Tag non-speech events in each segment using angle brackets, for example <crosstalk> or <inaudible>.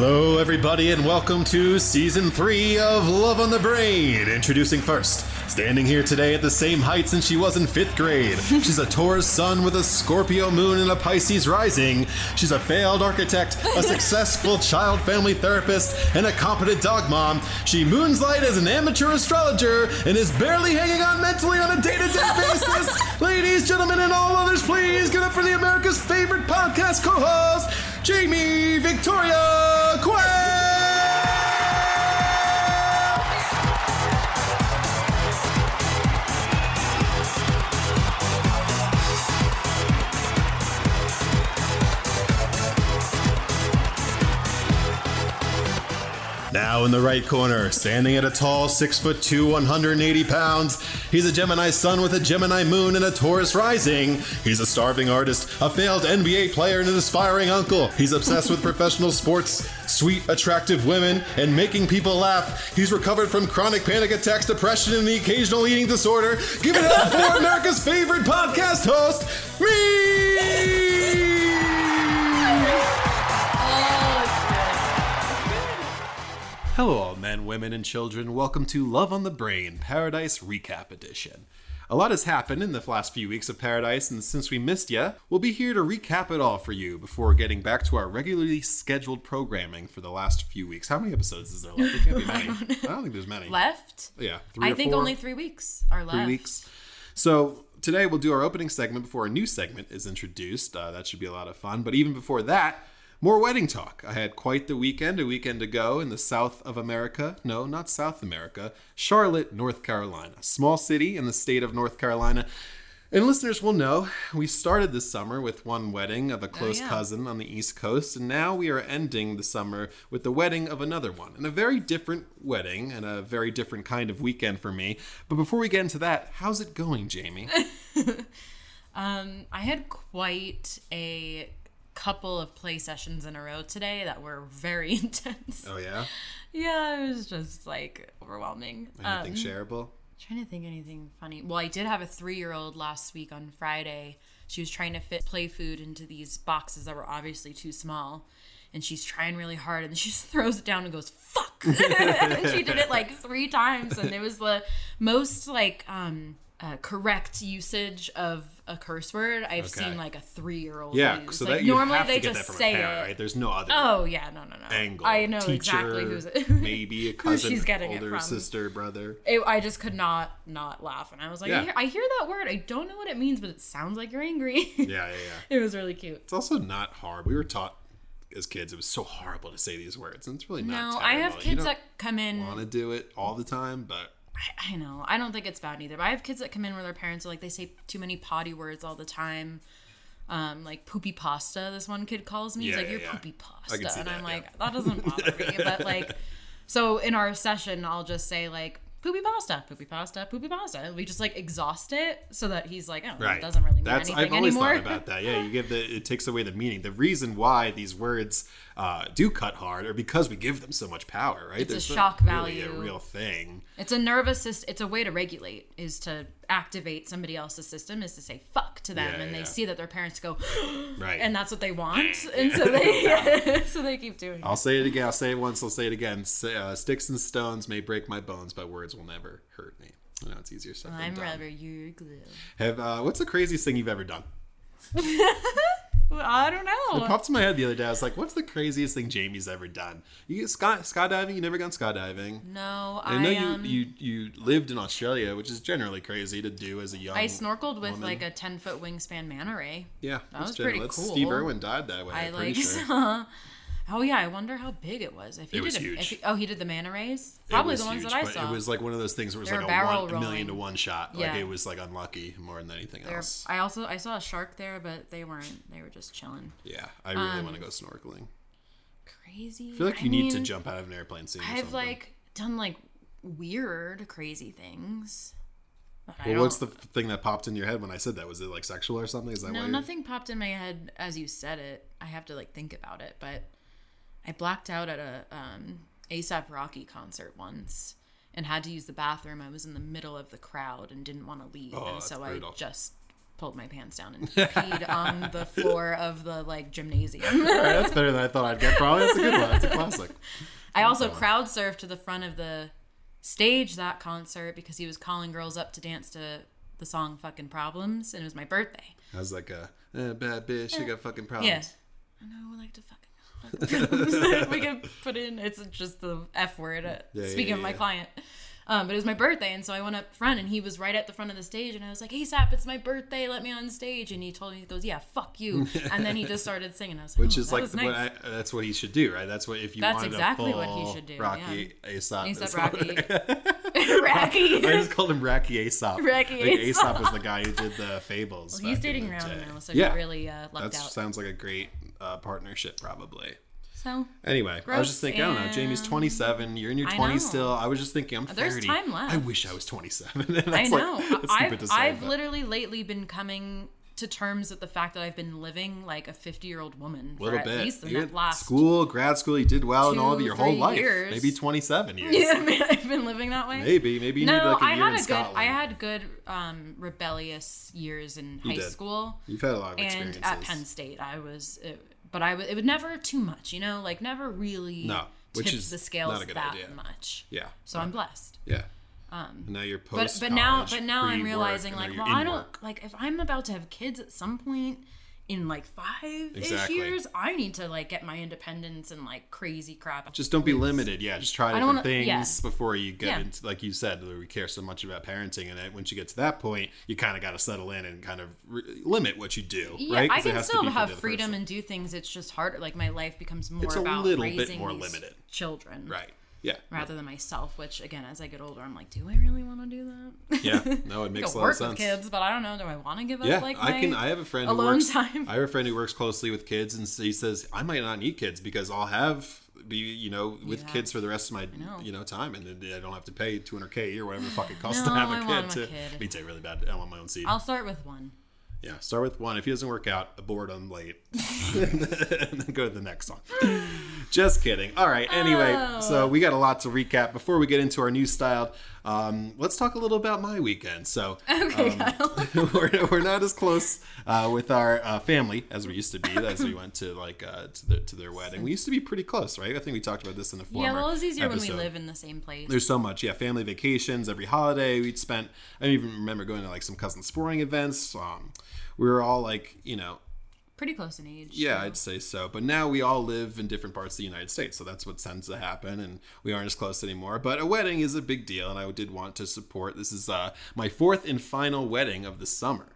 Hello, everybody, and welcome to season three of Love on the Brain. Introducing first, standing here today at the same height since she was in fifth grade. <laughs> She's a Taurus sun with a Scorpio moon and a Pisces rising. She's a failed architect, a <laughs> successful child family therapist, and a competent dog mom. She moonslight as an amateur astrologer and is barely hanging on mentally on a day to day basis. Ladies, gentlemen, and all others, please get up for the America's favorite podcast co host, Jamie Victoria Quay! In the right corner, standing at a tall 6 foot 2, 180 pounds, he's a Gemini sun with a Gemini moon and a Taurus rising. He's a starving artist, a failed NBA player, and an aspiring uncle. He's obsessed with professional sports, sweet, attractive women, and making people laugh. He's recovered from chronic panic attacks, depression, and the occasional eating disorder. Give it up for America's favorite podcast host, me! Hello, all men, women, and children. Welcome to Love on the Brain Paradise Recap Edition. A lot has happened in the last few weeks of Paradise, and since we missed ya, we'll be here to recap it all for you before getting back to our regularly scheduled programming for the last few weeks. How many episodes is there left? There can't be many. <laughs> I don't think there's many. left. Yeah, three I think four, only three weeks are left. three weeks. So today we'll do our opening segment before a new segment is introduced. Uh, that should be a lot of fun. But even before that, more wedding talk. I had quite the weekend, a weekend ago in the south of America. No, not South America. Charlotte, North Carolina. Small city in the state of North Carolina. And listeners will know we started this summer with one wedding of a close yeah. cousin on the East Coast, and now we are ending the summer with the wedding of another one. And a very different wedding and a very different kind of weekend for me. But before we get into that, how's it going, Jamie? <laughs> Um, I had quite a couple of play sessions in a row today that were very <laughs> intense. oh, yeah? Yeah, it was just like overwhelming. Anything Um, shareable? trying to think anything funny. Well, I did have a three-year-old last week on Friday. She was trying to fit play food into these boxes that were obviously too small. And she's trying really hard, and <laughs> she just throws it down and goes "fuck." <laughs> and she did it like three times, and it was the most like um, uh, correct usage of a curse word I've Okay. seen like a three-year-old Yeah, use. so like that normally they just say parent, it. right? There's no other Oh yeah, no, no, no. angle. I know Teacher, exactly who's it. <laughs> maybe a cousin, she's getting it older from. sister, brother. It, I just could not not laugh, and I was like, Yeah. I, hear, I hear that word. I don't know what it means, but it sounds like you're angry. <laughs> Yeah, yeah, yeah. it was really cute. It's also not hard. We were taught as kids it was so horrible to say these words, and it's really not. No, I have kids that come in. want to do it all the time, but I, I know. I don't think it's bad either. But I have kids that come in where their parents are like they say too many potty words all the time. Um, like poopy pasta. This one kid calls me. He's like, yeah, "You're yeah. poopy pasta," and that, I'm yeah. like, "That doesn't bother me." But <laughs> like, so in our session, I'll just say like poopy pasta, poopy pasta, poopy pasta. We just like exhaust it so that he's like, "Oh, right. it doesn't really mean That's anything I've always anymore." thought about that. Yeah, you <laughs> give the it takes away the meaning. The reason why these words uh, do cut hard are because we give them so much power, right? It's a There's not shock really value. a real thing. It's a nervous system. It's a way to regulate, is to activate somebody else's system, is to say fuck to them, Yeah, and yeah. they see that their parents go, <gasps> Right. and that's what they want, <laughs> and so they, <laughs> so they keep doing. it. I'll say it again. I'll say it once. I'll say it again. S- Uh, sticks and stones may break my bones, but words will never hurt me. I know it's easier said than I'm done. rather your glue. Have uh, what's the craziest thing you've ever done? <laughs> I don't know. It popped in my head the other day. I was like, "What's the craziest thing Jamie's ever done?" You get sky skydiving. You never gone skydiving. no, I I, know um, you, you you lived in Australia, which is generally crazy to do as a young. I snorkeled with woman. like a ten foot wingspan manta ray. yeah, that's was pretty. That's- cool. Steve Irwin died that way. I like. sure. saw- <laughs> oh yeah, I wonder how big it was. If he It did was a, huge. He, oh, he did the manta rays. Probably the ones huge, that I saw. It was like one of those things where it was They like a, one, a million to one shot. Yeah. Like it was like unlucky more than anything They're- else. I also I saw a shark there, but they weren't. They were just chilling. yeah, I really Um, want to go snorkeling. Crazy. I feel like you need to jump out of an airplane soon. I've like done like weird, crazy things. Well, what's the thing that popped in your head when I said that? Was it like sexual or something? Is that? No, nothing popped in my head as you said it. I have to like think about it, but I blacked out at a um, ASAP Rocky concert once and had to use the bathroom. I was in the middle of the crowd and didn't want to leave, Oh, and so brutal. I just pulled my pants down and <laughs> peed on the floor of the like gymnasium. Right, that's better than I thought I'd get. Probably that's a good one. That's a classic. I also crowd surfed to the front of the stage that concert because he was calling girls up to dance to the song "Fucking Problems" and it was my birthday. I was like, a eh, bad bitch, you got fucking problems. Yeah. I know I like to fucking. <laughs> we can put in it's just the F word. Uh, Yeah, speaking yeah, of my yeah. client. Um, but it was my birthday, and so I went up front, and he was right at the front of the stage, and I was like, "Hey, Sap, it's my birthday. Let me on stage." And he told me, "He goes, yeah, fuck you." <laughs> And then he just started singing. I was like, Which "Oh, is like was what nice." I, that's what he should do, right? That's what if you That's wanted exactly a what he should do, Rocky Aesop. He said Rocky. <laughs> Racky. I just called him Rocky Aesop. Like, Aesop. Aesop was the guy who did the fables. He's dating around now, so yeah, he really uh, lucked that out. sounds like a great uh, partnership, probably. So Anyway, I was just thinking, I don't know, Jamie's 27, you're in your I 20s know. still. I was just thinking, I'm 30. There's time left. I wish I was 27. <laughs> I know. Like, I've, say, I've but- literally lately been coming to terms with the fact that I've been living like a 50 year old woman for little at bit. least the You last school, grad school, you did well in all of two, your whole life. years. Maybe 27 years. <laughs> Yeah, I mean, I've been living that way. Maybe, maybe you need no, like a I year had in a good, I had good um, rebellious years in high did. school, You've had a lot of experiences. and at Penn State, I was, it, but I was, it was never too much, you know, like never really No, which is the scales not a good that idea. much. Yeah. So I'm blessed. Yeah. Um, and now you're But post but now but now I'm realizing like, well, I don't Work. like if I'm about to have kids at some point in like five ish Exactly. years, I need to like get my independence and like crazy crap. Just don't be limited. Yeah, just try different wanna- things yeah. before you get Yeah. into, like you said, we care so much about parenting, and once you get to that point, you kind of got to settle in and kind of re- limit what you do, Yeah, right? I can still be have freedom person. and do things. It's just harder. Like my life becomes more It's a about little bit raising more limited. children, right. Yeah. rather than myself. Which again, as I get older, I'm like, do I really want to do that? Yeah. No, it <laughs> makes a lot work of sense. with kids, but I don't know. Do I want to give up Yeah, like I my can. I have a friend who alone works. time? I have a friend who works closely with kids, and he says I might not need kids because I'll have be you know with kids for the rest of my know. you know time, and then I don't have to pay 200k or whatever the fuck it <laughs> costs No, to have a I kid. want to, kid. Me too. Really bad. I want my own seed. I'll start with one. Yeah, start with one. If he doesn't work out, abort him late, <laughs> <laughs> and then go to the next song. Just kidding. All right. Anyway, Oh. so we got a lot to recap before we get into our new style. Um, let's talk a little about my weekend. So Okay, um, <laughs> we're, we're not as close uh, with our uh, family as we used to be. As we <laughs> went to like uh, to, their, to their wedding, we used to be pretty close, right? I think we talked about this in a former. Yeah, well, it's easier when we live in the same place. There's so much, yeah. Family vacations every holiday. We'd spent. I even remember going to like some cousin sporting events. Um, we were all like, you know, Pretty close in age. yeah, so- I'd say so. But now we all live in different parts of the United States, so that's what tends to happen, and we aren't as close anymore. But a wedding is a big deal, and I did want to support. This is uh, my fourth and final wedding of the summer.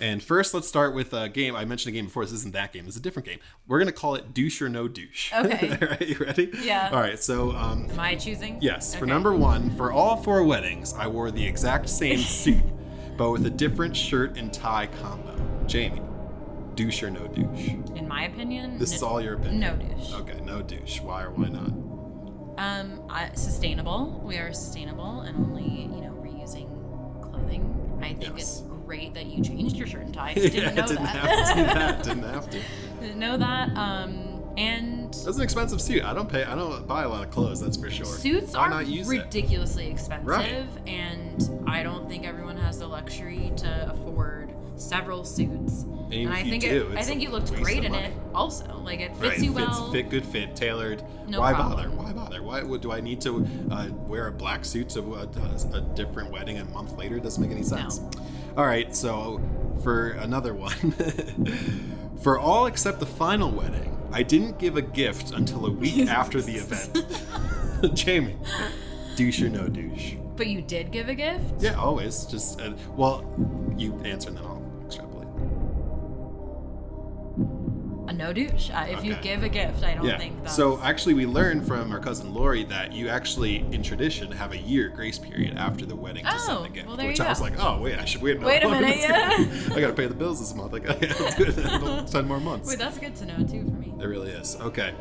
And first, let's start with a game. I mentioned a game before. This isn't that game. It's a different game. We're gonna call it douche or no douche. <laughs> Okay. all right, you ready? Yeah. All right. So um, Am I choosing? Yes, for number one, for all four weddings, I wore the exact same <laughs> suit, but with a different shirt and tie combo. Jamie, douche or no douche? In my opinion, This is all your opinion. no douche. Okay, no douche. Why or why not? Um, I, sustainable. We are sustainable and only you know reusing clothing. I think Yes. it's great that you changed your shirt and tie. <laughs> Didn't know didn't that. have to <laughs> do that. Didn't have to. didn't know that. Um, and That's an expensive suit. I don't pay. I don't buy a lot of clothes. That's for sure. suits Why are not use it? ridiculously expensive, Right. and I don't think everyone has the luxury to afford several suits. And even I think do, it, I think you looked great in money. it. Also, like it fits Right, you fits, well. fit, good fit, tailored. No Why problem. bother? Why bother? Why would do I need to uh, wear a black suit to a, a different wedding a month later? Doesn't make any sense. All right, so for another one, <laughs> for all except the final wedding, I didn't give a gift until a week <laughs> after the event. <laughs> Jamie, douche or no douche? But you did give a gift. Yeah, always. Just uh, well, you answer and then A no douche. Uh, if you give a gift, I don't Yeah. think that's. So actually, we learned from our cousin Lori that you actually, in tradition, have a year grace period after the wedding to send Oh, the gift. well, there which I was like, oh wait, I should wait. Wait a minute, <laughs> I gotta pay the bills this month. I gotta <laughs> ten more months. Wait, that's good to know too for me. It really is. Okay.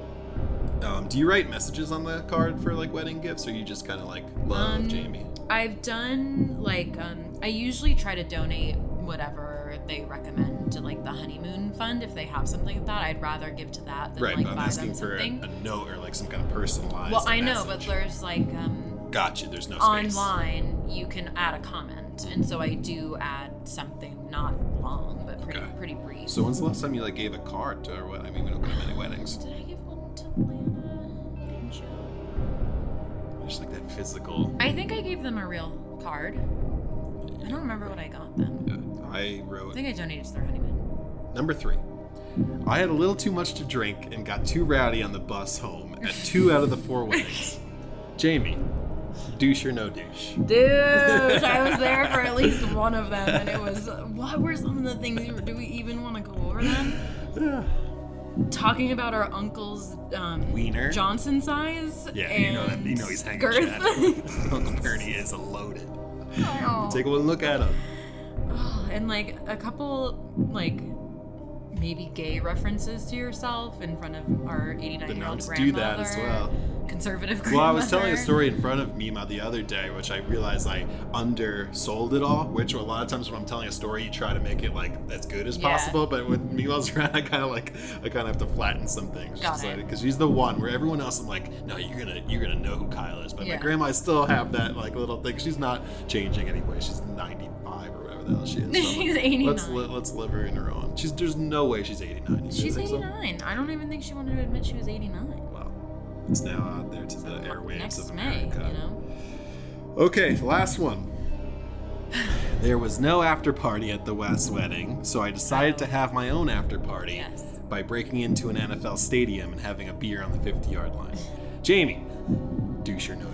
Um, do you write messages on the card for like wedding gifts, or you just kind of like love Um, Jamie? I've done like um, I usually try to donate whatever they recommend to like the honeymoon fund if they have something like that. I'd rather give to that than Right, like but I'm buy asking them for a, a note or like some kind of personalized. well, I know, but there's like um, Gotcha. There's no space. online you can add a comment and so i do add something not long but pretty Okay. pretty brief So when's the last time you like gave a card to or what? I mean, we don't go to many weddings. did i give one to lana and joe Just like that physical. i think i gave them a real card i don't remember what i got them Yeah, I wrote. i think i donated to their honeymoon number three. I had a little too much to drink and got too rowdy on the bus home at two out of the four weddings. <laughs> Jamie, douche or no douche? Dude, I was there for at least <laughs> one of them, and it was. What were some of the things? you Do we even want to go over them? Yeah. <sighs> Talking about our uncle's um, Wiener? Johnson size. Yeah, you know, and you know he's hanging girth. <laughs> Uncle Bernie is loaded. Oh. Take one look at him. And like a couple like maybe gay references to yourself in front of our 89 The year old grandmother. do that as well. Conservative grandmother. Well, I was telling a story in front of Mima the other day, which I realized I undersold it all. Which a lot of times when I'm telling a story, you try to make it like as good as Yeah. possible. But when Mima's <laughs> around, I kind of like I kind of have to flatten some things. Because she's the one where everyone else, I'm like, no, you're gonna you're gonna know who Kyle is. But Yeah. my grandma, I still have that like little thing. She's not changing anyway. She's 95 or whatever the hell she is. She's like, 89. Let's li- let's live her in her own. She's there's no way she's 89. You She's think so? 89. I don't even think she wanted to admit she was 89. Well, it's now out there to the airwaves Next of May, America. you know? Okay, last one. There was no after party at the West wedding, so I decided to have my own after party Yes. by breaking into an NFL stadium and having a beer on the 50 yard line. Jamie, douche or no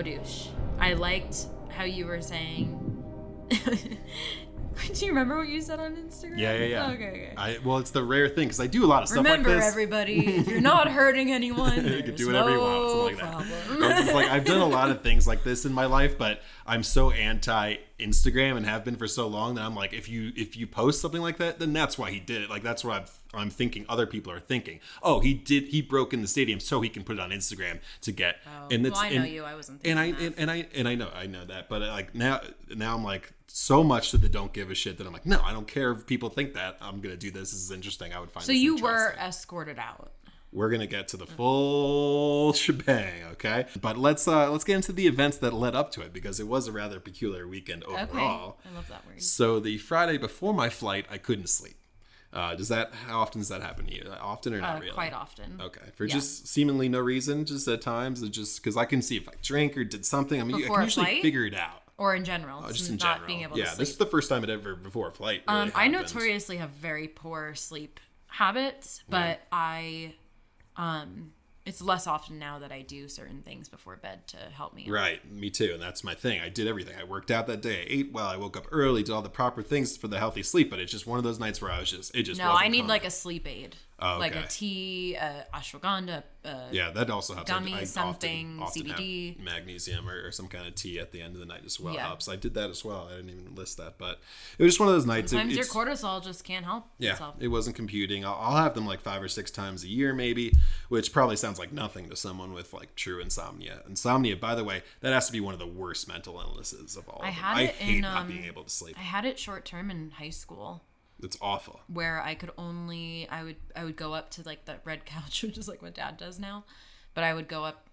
No douche. I liked how you were saying. <laughs> Do you remember what you said on Instagram? Yeah, yeah, yeah. Okay, okay. I, well, it's the rare thing because I do a lot of stuff Remember, like this. Remember, everybody, if <laughs> you're not hurting anyone, you can do whatever you want, no something like that. It's like I've done a lot of things like this in my life, but I'm so anti Instagram and have been for so long that I'm like, if you if you post something like that, then that's why he did it. Like that's what I'm I'm thinking other people are thinking. Oh, he did he broke in the stadium so he can put it on Instagram to get. Oh, and well, it's I know and- you. I wasn't And I and, and I and I know I know that, but uh, like now now I'm like so much to the don't give a shit that I'm like, no, I don't care if people think that. I'm gonna do this. This is interesting. I would find. So you were escorted out. we're gonna get to the full shebang okay but let's uh let's get into the events that led up to it because it was a rather peculiar weekend overall. Okay. I love that word. so the friday before my flight i couldn't sleep uh does that how often does that happen to you often or not Uh, really Quite often. okay for Yeah. just seemingly no reason just at times it just because i can see if i drank or did something i mean Before i can usually flight? figure it out Or in general. uh, just in not general being able yeah to sleep. Yeah, this is the first time it ever before a flight really Um, I notoriously have very poor sleep habits, but I, um, it's less often now that I do certain things before bed to help me. Right, me too, and that's my thing. I did everything. I worked out that day. I ate well. I woke up early, did all the proper things for the healthy sleep. But it's just one of those nights where I was just, it just. No, I need like a sleep aid, Oh, like a tea, uh, ashwagandha. Uh, Yeah, that also helps. Gummy I, something, often, often CBD. magnesium or, or some kind of tea at the end of the night as well Yeah. helps. I did that as well. I didn't even list that, but it was just one of those nights. it- Sometimes your cortisol just can't help Yeah, itself. it wasn't computing. I'll, I'll have them like five or six times a year, maybe, which probably sounds like nothing to someone with like true insomnia. Insomnia, by the way, that has to be one of the worst mental illnesses of all. I of them. had I it hate in, not um, being able to sleep. I had it short term in high school It's awful. where I could only I would I would go up to like the red couch, <laughs> which is like what dad does now, but I would go up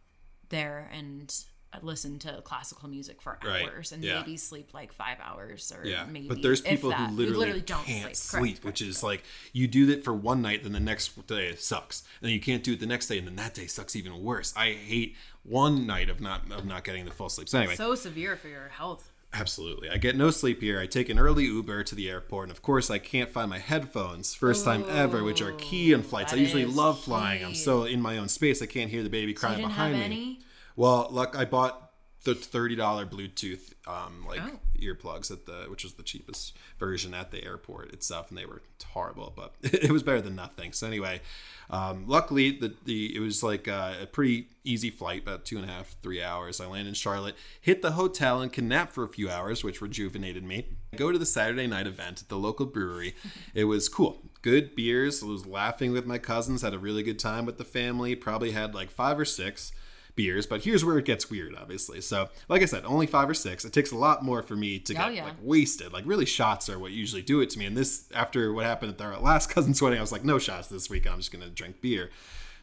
there and uh, listen to classical music for Right, hours and yeah. maybe sleep like five hours or Yeah, maybe but there's people that. who We literally, don't can't sleep, sleep, Correct, which correct, is like you do that for one night, then the next day it sucks, and then you can't do it the next day, and then that day sucks even worse. I hate one night of not of not getting the full sleep. So anyway, so severe for your health. Absolutely. I get no sleep here. I take an early Uber to the airport, and of course, I can't find my headphones. First time ever, which are key in flights. I usually love flying. I'm so in my own space, I can't hear the baby crying have behind me. any. Well, look, I bought the thirty dollar Bluetooth um, like Oh. earplugs at the, which was the cheapest version at the airport itself, and they were horrible, but <laughs> it was better than nothing. So anyway, um, luckily the the it was like uh, a pretty easy flight, about two and a half, three hours. I landed in Charlotte, hit the hotel, and can nap for a few hours, which rejuvenated me. Go to the Saturday night event at the local brewery. <laughs> It was cool. Good beers. I was laughing with my cousins. Had a really good time with the family. Probably had like five or six beers, but here's where it gets weird, obviously. So, like I said, only five or six. It takes a lot more for me to Oh, get yeah. like wasted. Like really, shots are what usually do it to me. And this, after what happened at our last <laughs> cousin's wedding, I was like, no shots this week. I'm just gonna drink beer.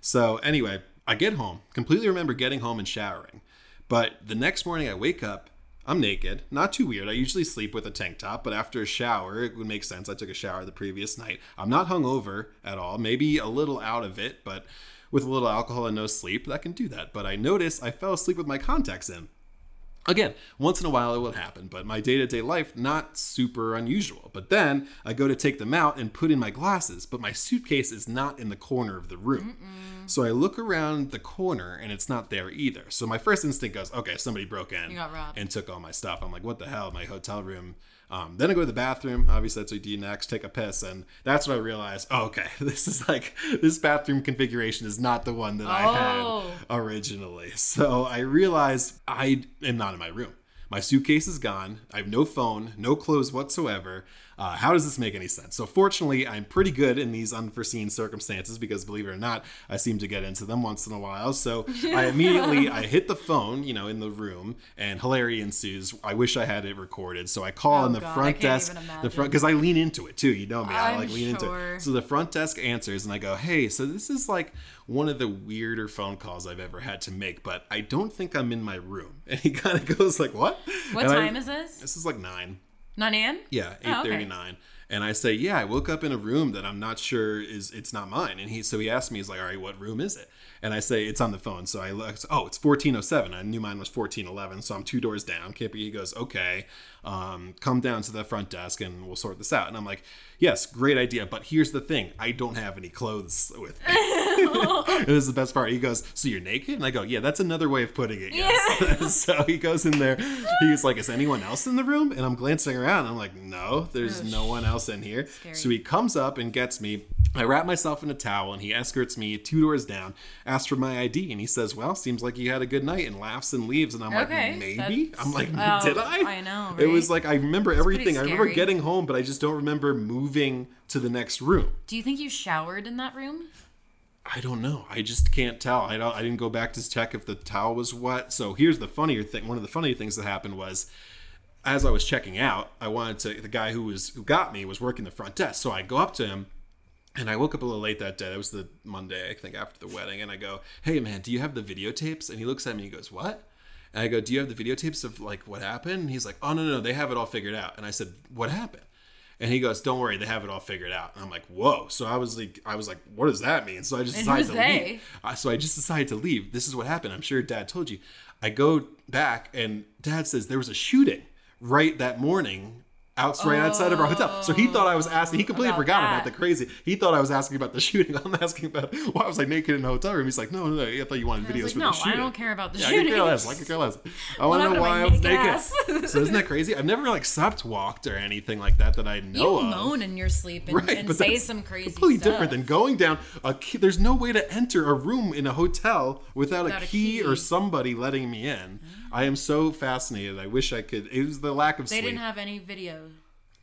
So anyway, I get home, completely remember getting home and showering. But the next morning I wake up, I'm naked. Not too weird. I usually sleep with a tank top, but after a shower, it would make sense. I took a shower the previous night. I'm not hungover at all, maybe a little out of it, but with a little alcohol and no sleep, that can do that. But I noticed I fell asleep with my contacts in. Again, once in a while it will happen, but my day to day life, not super unusual. But then I go to take them out and put in my glasses, but my suitcase is not in the corner of the room. Mm-mm. So I look around the corner and it's not there either. So my first instinct goes, okay, somebody broke in and took all my stuff. I'm like, what the hell? My hotel room um, then I go to the bathroom. Obviously, that's what you do next. Take a piss, and that's when I realized, oh, okay, <laughs> this is like this bathroom configuration is not the one that oh. I had oh. originally. So I realized I am not in my room. My suitcase is gone. I have no phone, no clothes whatsoever. Uh, how does this make any sense? So, fortunately, I'm pretty good in these unforeseen circumstances because, believe it or not, I seem to get into them once in a while. So, I <laughs> immediately I hit the phone, you know, in the room, and hilarity ensues. I wish I had it recorded. So I call oh, on the God, front desk, the front because I lean into it too. You know me, I like lean sure. into it. So the front desk answers, and I go, "Hey, so this is like." One of the weirder phone calls I've ever had to make, but I don't think I'm in my room. <laughs> And he kind of goes like, "What? What and time I, is this? This is like nine. 9 a.m. Yeah, eight thirty nine. Oh, okay. And I say, yeah, I woke up in a room that I'm not sure is it's not mine. And he so he asked me, he's like, all right, what room is it? And I say it's on the phone. So I look, oh, it's 1407. I knew mine was 1411, so I'm two doors down. Kippy he goes, okay, um, come down to the front desk and we'll sort this out. And I'm like, yes, great idea. But here's the thing I don't have any clothes with me. <laughs> <laughs> this is the best part. He goes, so you're naked? And I go, yeah, that's another way of putting it. Yes. Yeah. <laughs> so he goes in there. He's like, is anyone else in the room? And I'm glancing around. I'm like, no, there's oh, no one else in here. Scary. So he comes up and gets me. I wrap myself in a towel and he escorts me two doors down, asks for my ID, and he says, Well, seems like you had a good night and laughs and leaves. And I'm okay, like, Maybe? I'm like, oh, Did I? I know. Right? It was like, I remember everything. I remember getting home, but I just don't remember moving to the next room. Do you think you showered in that room? I don't know. I just can't tell. I don't. I didn't go back to check if the towel was wet. So here's the funnier thing. One of the funnier things that happened was, as I was checking out, I wanted to. The guy who was who got me was working the front desk. So I go up to him and I woke up a little late that day. That was the Monday, I think, after the wedding. And I go, "Hey, man, do you have the videotapes?" And he looks at me and he goes, "What?" And I go, "Do you have the videotapes of like what happened?" And he's like, "Oh no, no, they have it all figured out." And I said, "What happened?" And he goes, "Don't worry, they have it all figured out." And I'm like, "Whoa!" So I was like, "I was like, what does that mean?" So I just decided to they? leave. So I just decided to leave. This is what happened. I'm sure Dad told you. I go back, and Dad says there was a shooting right that morning out right outside of our hotel. So he thought I was asking. He completely about forgot that. about the crazy. He thought I was asking about the shooting. <laughs> I'm asking about why I was I naked in a hotel room. He's like, no, no, no. I thought you wanted videos like, for no, the shooting. I don't care about the yeah, shooting. I could care less. I could care less. <laughs> I want to know why I was naked. <laughs> so isn't that crazy? I've never like slept walked or anything like that that I know you of. moan in your sleep and, right, and say some crazy completely stuff. different than going down a key. There's no way to enter a room in a hotel without, without a, key a, key or somebody letting me in. Mm-hmm. I am so fascinated. I wish I could. It was the lack of they sleep. They didn't have any video.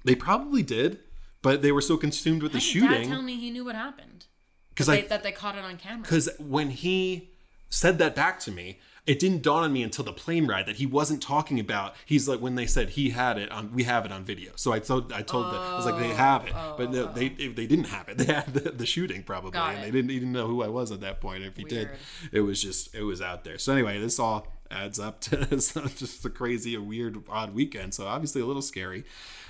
They probably did, but they were so consumed with the shooting. Dad tell me he knew what happened. Because that, that they caught it on camera. Because when he said that back to me, it didn't dawn on me until the plane ride that he wasn't talking about. He's like when they said he had it on, we have it on video. So I told I told oh, I was like they have it, oh, but no, oh. they they didn't have it. <laughs> They had the, the shooting probably, Got and it. they didn't even know who I was at that point. If he Weird. did, it was just it was out there. So anyway, this all adds up to <laughs> just a crazy, a weird, odd weekend. So obviously a little scary.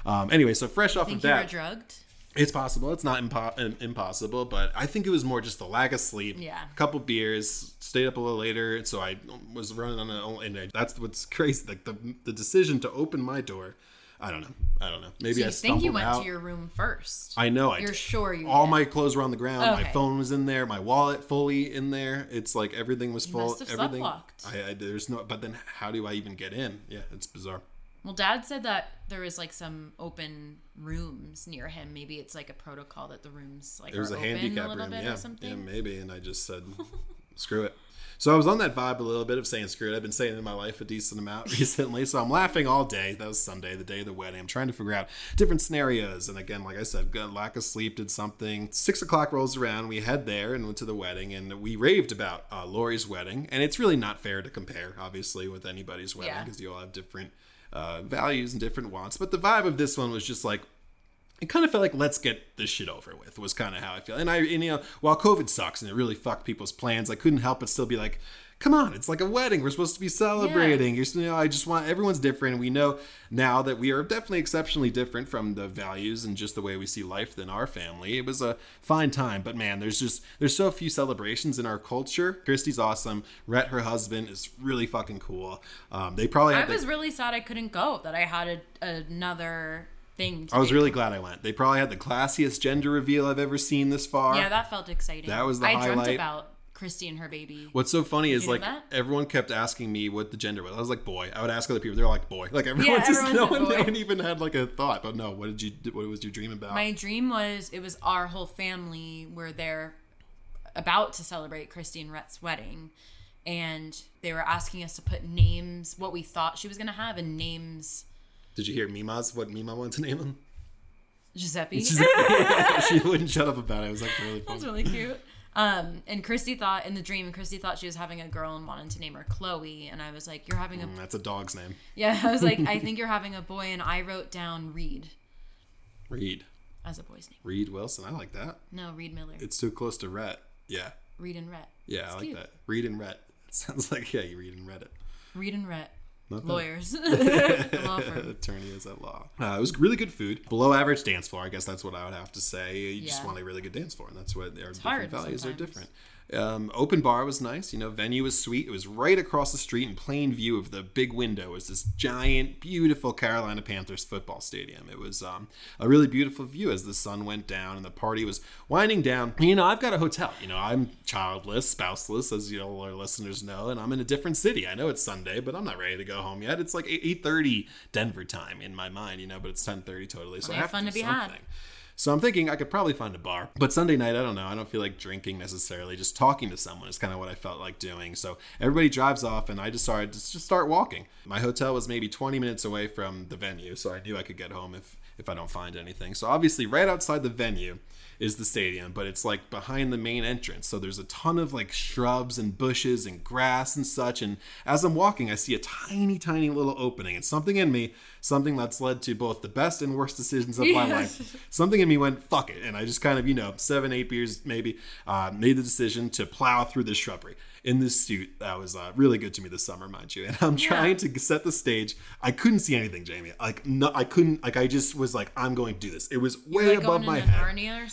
Um, anyway, so fresh off of that, drugged. It's possible. It's not impo- impossible, but I think it was more just the lack of sleep. Yeah. A couple beers, stayed up a little later, so I was running on a. And I, that's what's crazy. Like the the decision to open my door. I don't know. I don't know. Maybe so you I think you went out. to your room first. I know. I You're did. sure you. All did. my clothes were on the ground. Okay. My phone was in there. My wallet fully in there. It's like everything was you full. Must have everything. I, I, there's no. But then, how do I even get in? Yeah, it's bizarre. Well, Dad said that there was like some open rooms near him. Maybe it's like a protocol that the rooms like there's a handicap a room. yeah, yeah, maybe. And I just said, <laughs> screw it. So I was on that vibe a little bit of saying screw it. I've been saying in my life a decent amount <laughs> recently. So I'm laughing all day. That was Sunday, the day of the wedding. I'm trying to figure out different scenarios. And again, like I said, lack of sleep did something. Six o'clock rolls around. We head there and went to the wedding, and we raved about uh, Lori's wedding. And it's really not fair to compare, obviously, with anybody's wedding because yeah. you all have different uh, values and different wants. But the vibe of this one was just like it kind of felt like let's get this shit over with was kind of how I feel. And I, and, you know, while COVID sucks and it really fucked people's plans, I couldn't help but still be like, come on, it's like a wedding. We're supposed to be celebrating. You're, you know, I just want everyone's different. We know now that we are definitely exceptionally different from the values and just the way we see life than our family. It was a fine time, but man, there's just there's so few celebrations in our culture. Christy's awesome. Rhett, her husband, is really fucking cool. Um, they probably. I was the, really sad I couldn't go. That I had a, another thing. I was do. really glad I went. They probably had the classiest gender reveal I've ever seen this far. Yeah, that felt exciting. That was the I dreamt about Christy and her baby. What's so funny is like everyone kept asking me what the gender was. I was like boy. I would ask other people. They're like boy. Like everyone Yeah, just no one, no one even had like a thought. But no, what did you? What was your dream about? My dream was it was our whole family were there about to celebrate Christy and Rhett's wedding. And they were asking us to put names, what we thought she was going to have, and names Did you hear Mima's what Mima wanted to name him? Giuseppe. <laughs> <laughs> she wouldn't shut up about it. It was like really That's really cute. Um, and Christy thought in the dream, Christy thought she was having a girl and wanted to name her Chloe. And I was like, "You're having a Mm, That's a dog's name. yeah." I was like, "I <laughs> think you're having a boy," and I wrote down Reed Reed. as a boy's name. Reed Wilson. I like that. No, Reed Miller. It's too close to Rhett. Yeah. Reed and Rhett. Yeah, It's I like cute. that. Reed and Rhett. It sounds like yeah, you read and read it. Reed and Rhett. Not. Lawyers. <laughs> <laughs> Law. <laughs> Attorney is at law. Uh, it was really good food. Below average dance floor. I guess that's what I would have to say. You just want a really good dance floor, and that's what our different values are different. Um, open bar was nice. You know, venue was sweet. It was right across the street in plain view of the big window. Was this giant, beautiful Carolina Panthers football stadium. It was um, a really beautiful view as the sun went down and the party was winding down. You know, I've got a hotel. You know, I'm childless, spouseless, as you know our listeners know, and I'm in a different city. I know it's Sunday, but I'm not ready to go home yet. It's like eight thirty Denver time in my mind, you know, but it's ten thirty totally. So I have fun to, to be had. So I'm thinking I could probably find a bar. But Sunday night, I don't know. I don't feel like drinking necessarily. Just talking to someone is kind of what I felt like doing. So everybody drives off, and I decided to just start walking. My hotel was maybe 20 minutes away from the venue, so I knew I could get home if if I don't find anything. So obviously, right outside the venue is the stadium, but it's like behind the main entrance. So there's a ton of like shrubs and bushes and grass and such. And as I'm walking, I see a tiny, tiny little opening. And something in me, something that's led to both the best and worst decisions of my <laughs> life, something in me went, fuck it. And I just kind of, you know, seven, eight beers maybe, uh, made the decision to plow through this shrubbery in this suit that was uh, really good to me this summer, mind you. <laughs> And I'm trying to set the stage. I couldn't see anything, Jamie. Like, no, I couldn't, like, I just was like, I'm going to do this. It was way like above my head.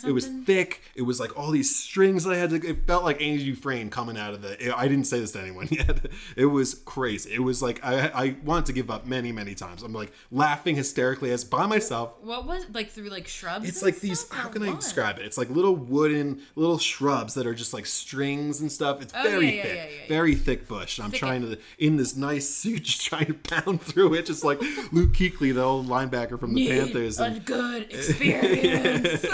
It was thick. It was like all these strings that I had to. It felt like Andy Dufresne coming out of the. I didn't say this to anyone <laughs> yet. It was crazy. It was like I I wanted to give up many many times. I'm like laughing hysterically as by myself. What was like through like shrubs? It's like these. How can I describe it? It's like little wooden little shrubs that are just like strings and stuff. It's Oh, very yeah, yeah, thick, yeah, yeah, very thick bush. And I'm Thick trying to in this nice suit, <laughs> just trying to pound through it, just like <laughs> Luke Kuechly, the old linebacker from the Need Panthers. a and- good <laughs> experience.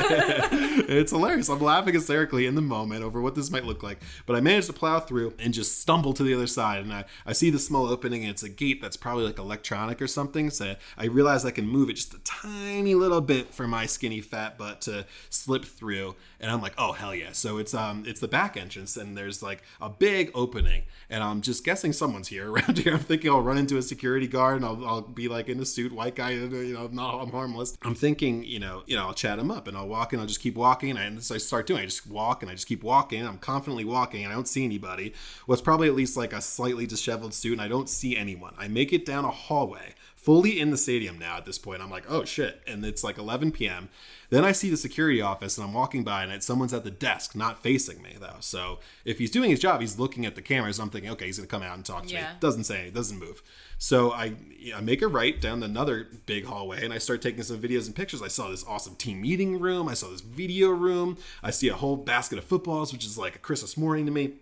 it's hilarious. I'm laughing hysterically in the moment over what this might look like. But I managed to plow through and just stumble to the other side. And I, I see the small opening, and it's a gate that's probably like electronic or something. So I realize I can move it just a tiny little bit for my skinny fat butt to slip through. And I'm like, oh hell yeah! So it's um it's the back entrance, and there's like a big opening, and I'm just guessing someone's here <laughs> around here. I'm thinking I'll run into a security guard, and I'll, I'll be like in a suit, white guy, you know, no, I'm harmless. I'm thinking, you know, you know, I'll chat him up, and I'll walk, and I'll just keep walking, and I, so I start doing. I just walk, and I just keep walking. I'm confidently walking, and I don't see anybody. What's probably at least like a slightly disheveled suit, and I don't see anyone. I make it down a hallway fully in the stadium now at this point. I'm like, oh shit. And it's like 11 p.m. Then I see the security office and I'm walking by and it's, someone's at the desk, not facing me though. So if he's doing his job, he's looking at the cameras. I'm thinking, okay, he's gonna come out and talk to me. Yeah. Doesn't say, doesn't move. So I, I make a right down another big hallway and I start taking some videos and pictures. I saw this awesome team meeting room. I saw this video room. I see a whole basket of footballs, which is like a Christmas morning to me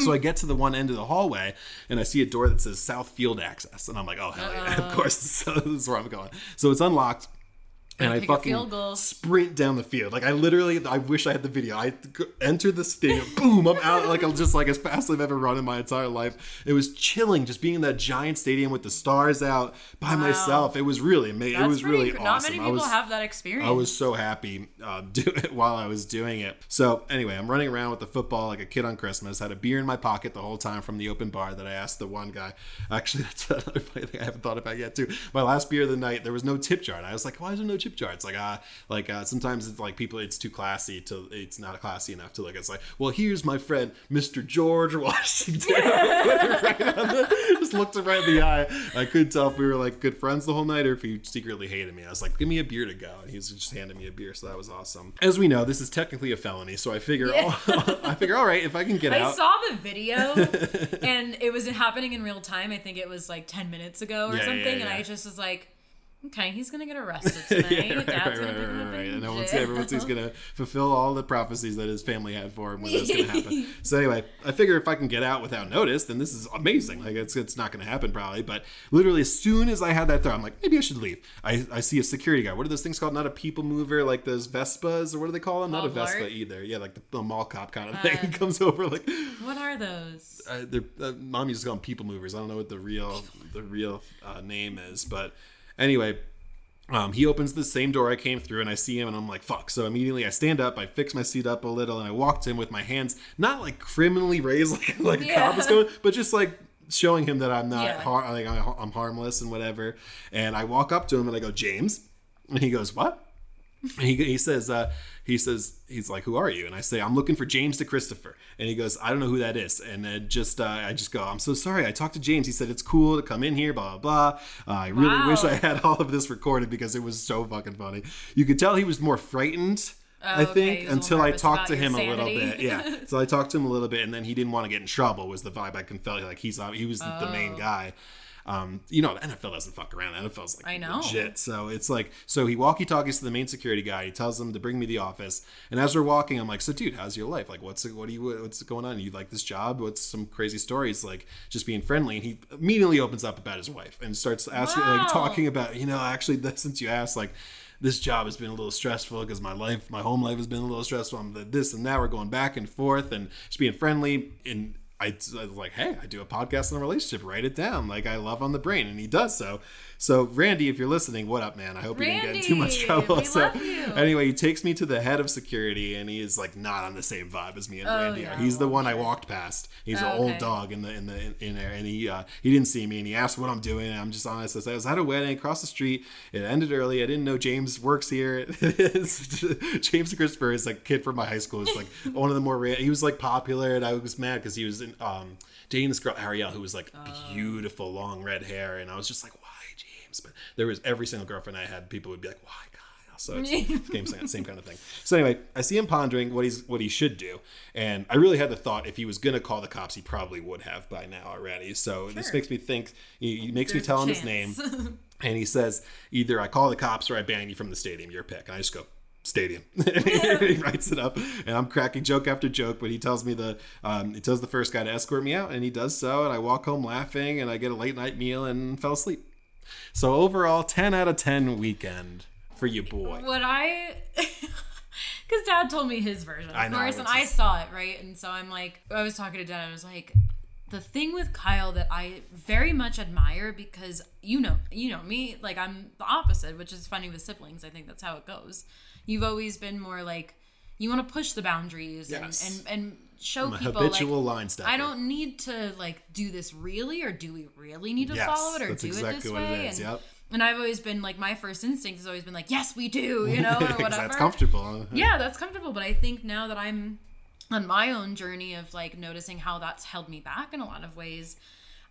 so I get to the one end of the hallway and I see a door that says South Field Access. And I'm like, oh, hell yeah. <laughs> Of course, so this is where I'm going. So it's unlocked. And I fucking sprint down the field. Like I literally, I wish I had the video. I enter the stadium, boom, I'm out like I'm just like as fast as I've ever run in my entire life. It was chilling just being in that giant stadium with the stars out by myself. It was really amazing. It was really cr- awesome. Not many people was, have that experience. I was so happy uh, <laughs> do it while I was doing it. So anyway, I'm running around with the football like a kid on Christmas. Had a beer in my pocket the whole time from the open bar that I asked the one guy. Actually, <laughs> that's another funny thing I haven't thought about yet too. My last beer of the night, there was no tip jar, and I was like, "Why is there no tip jar. It's like uh like uh, sometimes it's like people it's too classy to it's not classy enough to look. It's like well here's my friend Mr. George Washington. <laughs> right the, just looked him right in the eye. I couldn't tell if we were like good friends the whole night or if he secretly hated me. I was like give me a beer to go, and he was just handing me a beer, so that was awesome. As we know, this is technically a felony, so I figure Yeah. <laughs> I figure all right if I can get I out. I saw the video <laughs> and it was happening in real time. I think it was like 10 minutes ago or Yeah, yeah, something. And. I just was like, okay, he's going to get arrested tonight. <laughs> Yeah, right, Dad's right, going to pick him right, right. in And jail. everyone's he's gonna fulfill all the prophecies that his family had for him when that's gonna happen. <laughs> so anyway, I figure if I can get out without notice, then this is amazing. Like it's it's not gonna happen probably, but literally as soon as I had that thought, I'm like, maybe I should leave. I, I see a security guy. What are those things called? Not a people mover, like those Vespas, or what do they call them? Not a Vespa either. Yeah, like the, the mall cop kind of thing. <laughs> He comes over like What are those? uh, they're, uh, mom used to call them people movers. I don't know what the real the real uh, name is, but anyway, um, he opens the same door I came through, and I see him, and I'm like, "Fuck!" So immediately I stand up, I fix my seat up a little, and I walk to him with my hands not like criminally raised <laughs> like like a cop is going, but just like showing him that I'm not Yeah. har- like I'm I'm harmless and whatever. And I walk up to him and I go, "James," and he goes, "What?" And <laughs> he, he says, uh, he says, he's like, who are you? And I say, I'm looking for James to Christopher. And he goes, I don't know who that is. And then just, uh, I just go, I'm so sorry. I talked to James. He said, it's cool to come in here, blah, blah, blah. Uh, I really Wow. wish I had <laughs> all of this recorded because it was so fucking funny. You could tell he was more frightened. I Oh, okay. think He was a little until I talked to him a little bit, yeah. <laughs> So I talked to him a little bit, and then he didn't want to get in trouble. Was the vibe I can feel like he's uh, he was the Oh. main guy. Um, you know, the NFL doesn't fuck around. The NFL's like I know. legit. So it's like, so he walkie talkies to the main security guy. He tells him to bring me the office. And as we're walking, I'm like, so dude, how's your life? Like, what's what do you what's going on? You like this job? What's some crazy stories? Like just being friendly. And he immediately opens up about his wife and starts asking, Wow. like talking about, you know, actually, <laughs> since you asked, like. This job has been a little stressful because my life, my home life has been a little stressful. I'm the this and that. We're going back and forth and just being friendly. And I, I was like, hey, I do a podcast on a relationship. Write it down. Like I love on the brain, and he does so. So Randy, if you're listening, what up, man? I hope you didn't get in too much trouble. <laughs> so anyway, he takes me to the head of security, and he is like not on the same vibe as me and Oh, Randy are. He's the one I walked past. He's Oh, an old okay. dog in the in the in, in there, and he uh, he didn't see me, and he asked what I'm doing. And I'm just honest. I said I was at a wedding across the street. It ended early. I didn't know James works here. <laughs> <laughs> James Christopher is a kid from my high school. He's like one of the more he was like popular, and I was mad because he was in um dating this girl Ariel who was like Oh. beautiful long red hair, and I was just like, why James? But there was every single girlfriend I had, people would be like, why Kyle? So it's <laughs> same, same same kind of thing. So anyway, I see him pondering what he's what he should do, and I really had the thought if he was gonna call the cops, he probably would have by now already. So this makes me think. He, he makes me There's a tell him his name, <laughs> and he says either I call the cops or I ban you from the stadium. Your pick. And I just go. Stadium. <laughs> he writes it up, and I'm cracking joke after joke. But he tells me the um, he tells the first guy to escort me out, and he does so. And I walk home laughing, and I get a late night meal and fell asleep. So overall, ten out of ten weekend for you, boy. What I. <laughs> Because dad told me his version, of I know, course, and I saw it, right? And so I'm like, I was talking to dad, I was like, the thing with Kyle that I very much admire because you know, you know me, like I'm the opposite, which is funny with siblings. I think that's how it goes. You've always been more like, you want to push the boundaries Yes. and, and, and show I'm a people habitual like, line stepper. I don't need to like do this really, or do we really need to Yes, follow it, or do it this it way? And, yep. and I've always been like, my first instinct has always been like, yes, we do, you <laughs> know, or whatever. that's comfortable. Yeah, that's comfortable. But I think now that I'm on my own journey of like noticing how that's held me back in a lot of ways.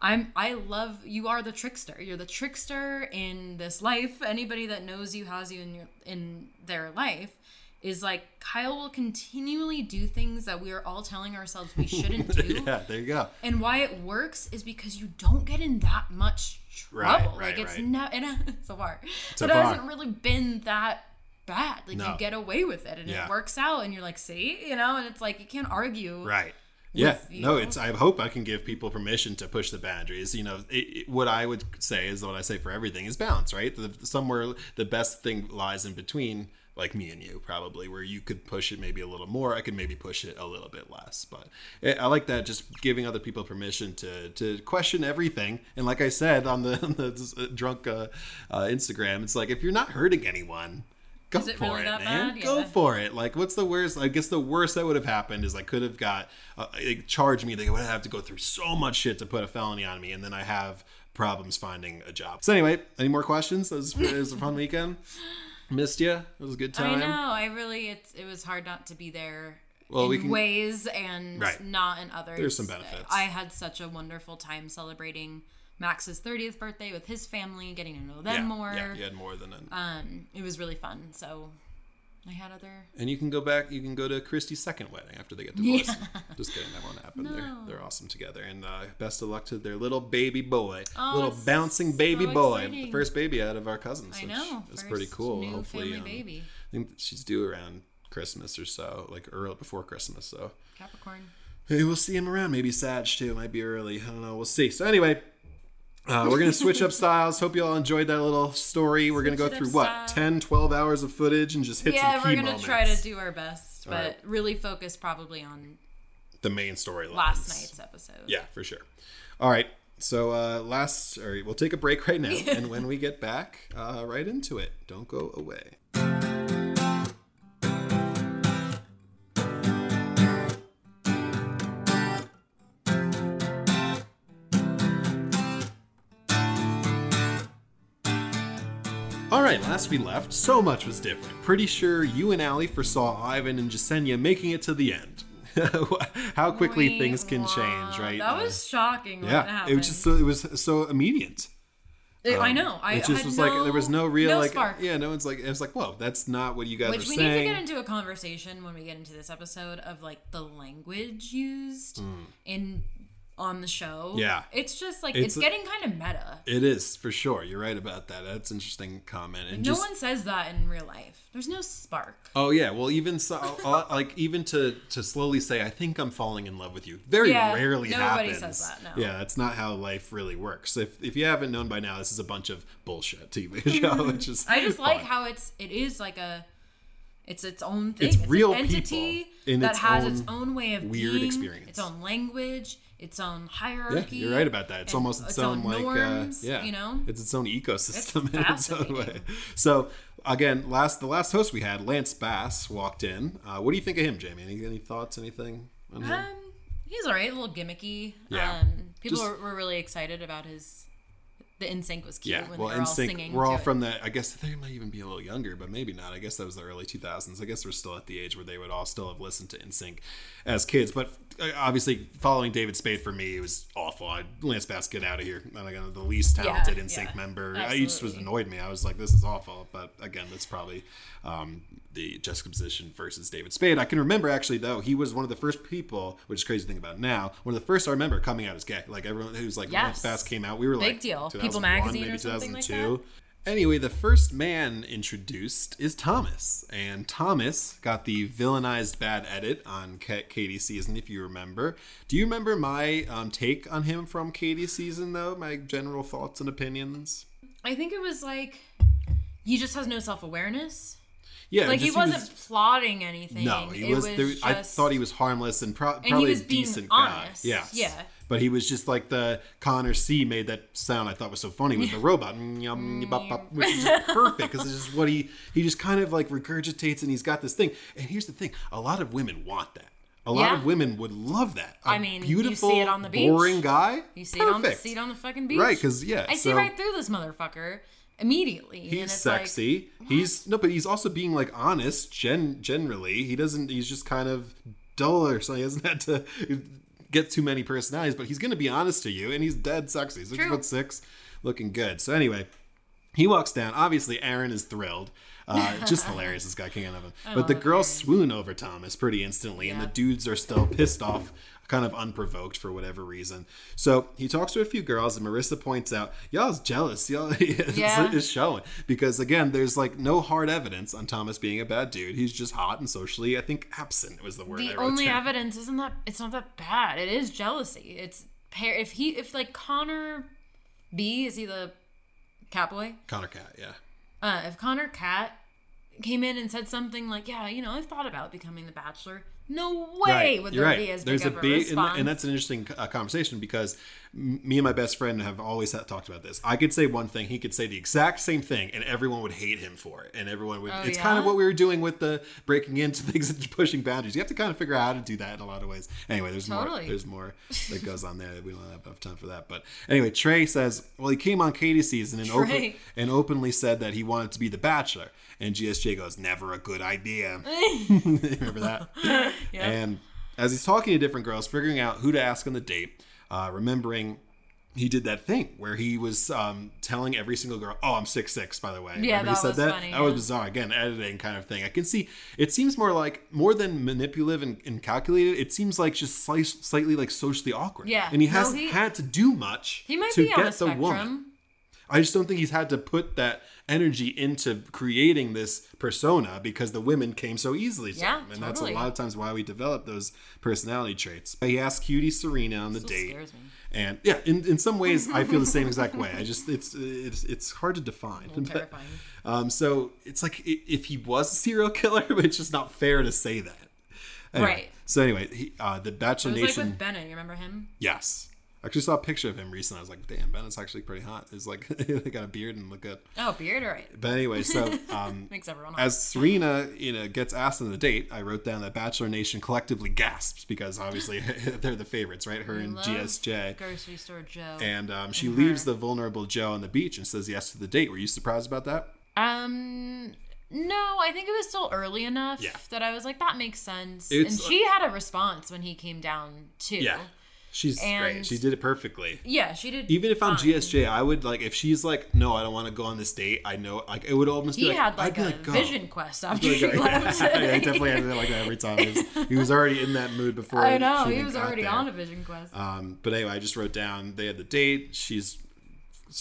I'm I love you are the trickster. You're the trickster in this life. Anybody that knows you has you in your in their life is like Kyle will continually do things that we are all telling ourselves we shouldn't <laughs> do. yeah, there you go. And why it works is because you don't get in that much trouble. right, like it's right. not it, so far. So but it far. hasn't really been that bad. Like No. you get away with it and Yeah. it works out and you're like, see, you know, and it's like you can't argue. Right. Yeah. you No, it's. I hope I can give people permission to push the boundaries. You know, it, it- what I would say is what I say for everything is balance. Right. The, somewhere the best thing lies in between. Like me and you, probably, where you could push it maybe a little more. I could maybe push it a little bit less. But I I like that, just giving other people permission to to question everything. And like I said on the, <laughs> on the drunk uh, uh, Instagram, it's like if you're not hurting anyone, go for really it, man. bad? Go for it. Like, what's the worst? I guess the worst that would have happened is I could have got uh, it charged me. They would have to go through so much shit to put a felony on me, and then I have problems finding a job. So anyway, any more questions? It was, it was a fun weekend. <laughs> Missed you. It was a good time. I know. I really, it's it was hard not to be there. Well, in we can- ways and Right. not in others. There's some benefits. I had such a wonderful time celebrating Max's 30th birthday with his family, getting to know them yeah, more. Yeah, you had more than an. Um, it was really fun. So I had other. And you can go back. You can go to Christy's second wedding after they get divorced. Just kidding, that won't happen. They're they're awesome together. And uh, best of luck to their little baby boy, Oh, little bouncing baby so boy, exciting. the first baby out of our cousins. I know. It's pretty cool. Hopefully, um, baby. I think she's due around Christmas or so, like early before Christmas. So Capricorn. Hey, we'll see him around. Maybe Sag too. Might be early. I don't know. We'll see. So anyway, uh, we're gonna switch up styles. Hope you all enjoyed that little story. We're gonna go through what style. 10, 12 hours of footage and just hit Yeah, some key we're gonna moments. try to do our best, but right. really focus probably on the main storyline. last night's episode. Yeah, for sure. All right. So uh, last, right, we'll take a break right now, <laughs> and when we get back, uh, right into it. Don't go away. All right, last we left, so much was different. Pretty sure you and Allie foresaw Ivan and Jessenia making it to the end. <laughs> How quickly Wait, things can wow. change, right? That Uh, was shocking. What yeah, happened. it was just so, it was so immediate. It- I Um, know. I it just was no, like there was no real like spark. yeah, no one's like it was like whoa, that's not what you guys Which we saying. need to get into a conversation when we get into this episode of like the language used in on the show. Yeah. it's just like It's it's, getting kind of meta. it is for sure. You're right about that. That's an interesting comment. And no just one says that in real life. There's no spark. oh yeah, well even so, <laughs> uh, like even to to slowly say I think I'm falling in love with you very Yeah, rarely nobody happens. says that, no. Yeah, that's not how life really works. If if you haven't known by now, this is a bunch of bullshit TV <laughs> show. <laughs> Which is I just like how it's it is like a it's its own thing. It's an real entity people in that its has its own way of weird being, experience. its own language, its own hierarchy. Yeah, you're right about that. It's almost its, own, like norms, uh, yeah, you know. it's its own ecosystem <laughs> in its own way. So again, last the last host we had, Lance Bass, walked in. Uh, what do you think of him, Jamie? Any, any thoughts? Anything on him? Um, he's alright, a little gimmicky. Yeah. Um, people Just- were, were really excited about his. The NSYNC was cute yeah, when well, they were all singing. we're all to it. from the. I guess they might even be a little younger, but maybe not. I guess that was the early 2000s. I guess we're still at the age where they would all still have listened to NSYNC as kids. But uh, obviously, following David Spade for me it was awful. I, Lance Bass, get out of here. I'm the least talented Yeah, NSYNC yeah, member. I he just was annoyed me. I was like, this is awful. But again, that's probably um, the juxtaposition versus David Spade. I can remember actually though he was one of the first people, which is crazy to think about now. One of the first I remember coming out as gay. Like everyone who's like Yes. Lance Bass came out, we were like Big deal. 2001, People Magazine maybe or something like 2002. Anyway, the first man introduced is Thomas, and Thomas got the villainized bad edit on Ka- Katie's season, if you remember. Do you remember my um, take on him from Katie's season, though? My general thoughts and opinions. I think it was like he just has no self awareness. Yeah, Like he wasn't plotting anything. no, he It was. there, I thought he was harmless and, pro- he probably was a decent honest, guy. Yes. yeah. But he was just like the Connor C made that sound I thought was so funny with the robot, Mm, yum, bop, bop, which is perfect because it's just what he he just kind of like regurgitates and he's got this thing. And here's the thing: a lot of women want that. A lot Yeah. of women would love that. A I mean, you beautiful, see it on the beach. boring guy. You see it on the Perfect. see it on the fucking beach. Right, 'cause, yeah, I see right through this motherfucker immediately. and He's it's like, sexy. he's no, but he's also being like honest. Gen generally, he doesn't. He's just kind of dull or something. He hasn't had to get too many personalities, but he's going to be honest to you, and he's dead sexy. Six True. foot six, looking good. So anyway, he walks down. Obviously, Aaron is thrilled. Uh, <laughs> just hilarious, this guy can't have him. But the girls swoon over Thomas pretty instantly, and the dudes are still pissed off, kind of unprovoked for whatever reason. So he talks to a few girls, and Maurissa points out, y'all's jealous. Y'all <laughs> is, Yeah. showing. Because again, there's like no hard evidence on Thomas being a bad dude. He's just hot and socially, I think, absent was the word I the only down. evidence isn't that it's not that bad. It is jealousy. It's pair if he if like Connor B is he the catboy? Connor Cat, yeah. Uh, if Connor Cat came in and said something like, "Yeah, you know, I've thought about becoming the Bachelor," no way would there be as big There's of a big, and, and that's an interesting uh, conversation because m- me and my best friend have always ha- talked about this. I could say one thing, he could say the exact same thing, and everyone would hate him for it. And everyone would. Oh, it's yeah? kind of what we were doing with the breaking into <laughs> things and pushing boundaries. You have to kind of figure out how to do that in a lot of ways. Anyway, there's more. There's more <laughs> that goes on there. We don't have enough time for that. But anyway, Trey says, well, he came on Katie's season and, open, and openly said that he wanted to be the Bachelor. And GSJ goes, never a good idea. <laughs> Remember that? <laughs> And as he's talking to different girls, figuring out who to ask on the date, uh, remembering he did that thing where he was um, telling every single girl, "Oh, I'm six six, by the way." Yeah, Remember he said was that? funny, That was bizarre. Again, editing kind of thing. I can see it seems more like more than manipulative and, and calculated. It seems like just slight, slightly like socially awkward. Yeah. and he hasn't he- had to do much. he might to be on a get the spectrum. woman. I just don't think he's had to put that energy into creating this persona because the women came so easily to Yeah, him. And that's a lot of times why we develop those personality traits. But he asked Cutie Serena on the date. scares me. And yeah, in, in some ways I feel the same <laughs> exact way. I just it's it's it's hard to define. But, terrifying. um, so it's like if he was a serial killer, <laughs> but it's just not fair to say that. Anyway, Right. So anyway, he, uh, the Bachelor Nation. like with Bennett. You remember him? Yes. I actually saw a picture of him recently. I was like, damn, Bennett's actually pretty hot. He's like, <laughs> he got a beard and look good. Oh, beard, all right. But anyway, so <laughs> um, Makes everyone hot. as Serena, you know, gets asked on the date, I wrote down that Bachelor Nation collectively gasps because obviously <laughs> they're the favorites, right? Her and Love GSJ. Grocery store Joe. And um, she and leaves the vulnerable Joe on the beach and says yes to the date. Were you surprised about that? Um, no, I think it was still early enough Yeah. that I was like, that makes sense. It's- and she had a response when he came down too. Yeah. She's great. She did it perfectly. Yeah, she did. Even if I'm. GSJ, I would like if she's like, no, I don't want to go on this date. I know, like, it would almost be he like, had I'd like be a like, go. vision quest after Like, she yeah, left. <laughs> yeah, he definitely had it like that every time. He was, he was already in that mood before. I know he was already on a vision quest. Um, but anyway, I just wrote down they had the date. She's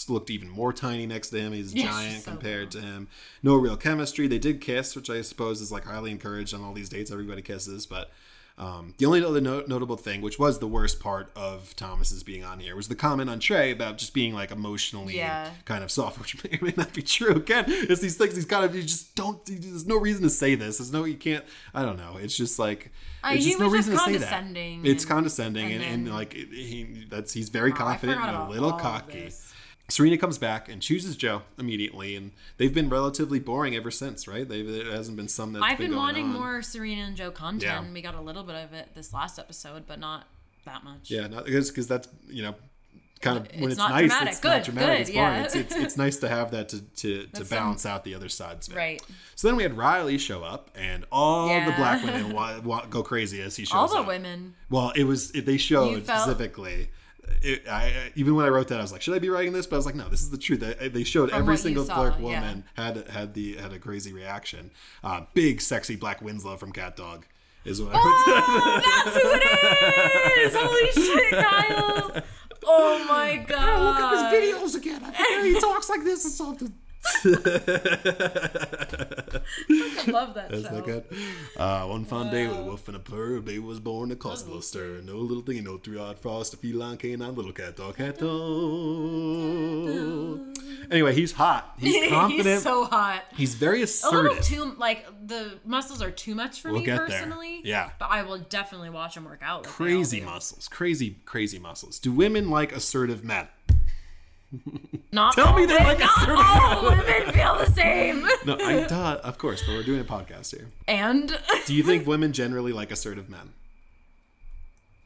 looked even more tiny next to him. He's Yeah, giant so compared to him. No real chemistry. They did kiss, which I suppose is like highly encouraged on all these dates. Everybody kisses, but. Um, the only other no- notable thing, which was the worst part of Thomas's being on here, was the comment on Trey about just being like emotionally Yeah. kind of soft, <laughs> which may or may not be true. Again, it's these things. These kind of you just don't. There's no reason to say this. There's no. You can't. I don't know. It's just like. There's he just no reason just to say that. It's and- condescending and, and and, like he that's he's very I confident and a little cocky. this. Serena comes back and chooses Joe immediately, and they've been relatively boring ever since, right? They've, there hasn't been some that I've been going wanting on. more Serena and Joe content. Yeah. We got a little bit of it this last episode, but not that much. Yeah, not because that's you know kind of when It's it's, not nice, dramatic. it's not dramatic. good, it's boring. yeah. It's, it's it's <laughs> nice to have that to to, to balance out the other sides. Right. So then we had Riley show up, and all the black women <laughs> wa- wa- go crazy as he shows All the up. women. Well, it was it, they showed specifically. It, I, even when I wrote that, I was like, "Should I be writing this?" But I was like, "No, this is the truth." They, they showed From every single saw, black yeah. woman had had the had a crazy reaction. Uh, big, sexy Black Winslow from CatDog is what I Oh, wrote. <laughs> that's who it is! Holy shit, Kyle! Oh my god! I Look up his videos again. I forget he talks like this or something. I love that That's show. not good. Uh, one fine day with a wolf and a purr, a baby was born to cause a little stir. No little thing, no three-eyed frost, a feline canine, little cat dog, cat dog. Anyway, he's hot. He's <laughs> confident. He's so hot. He's very assertive. A little too like the muscles are too much for We'll me get there. personally. Yeah. but I will definitely watch him work out. Like crazy muscles. Crazy, crazy muscles. Do women like assertive men? Not Tell me they women- like not all women feel the same. <laughs> No, I, <laughs> duh, of course, but we're doing a podcast here. And Do you think <laughs> women generally like assertive men?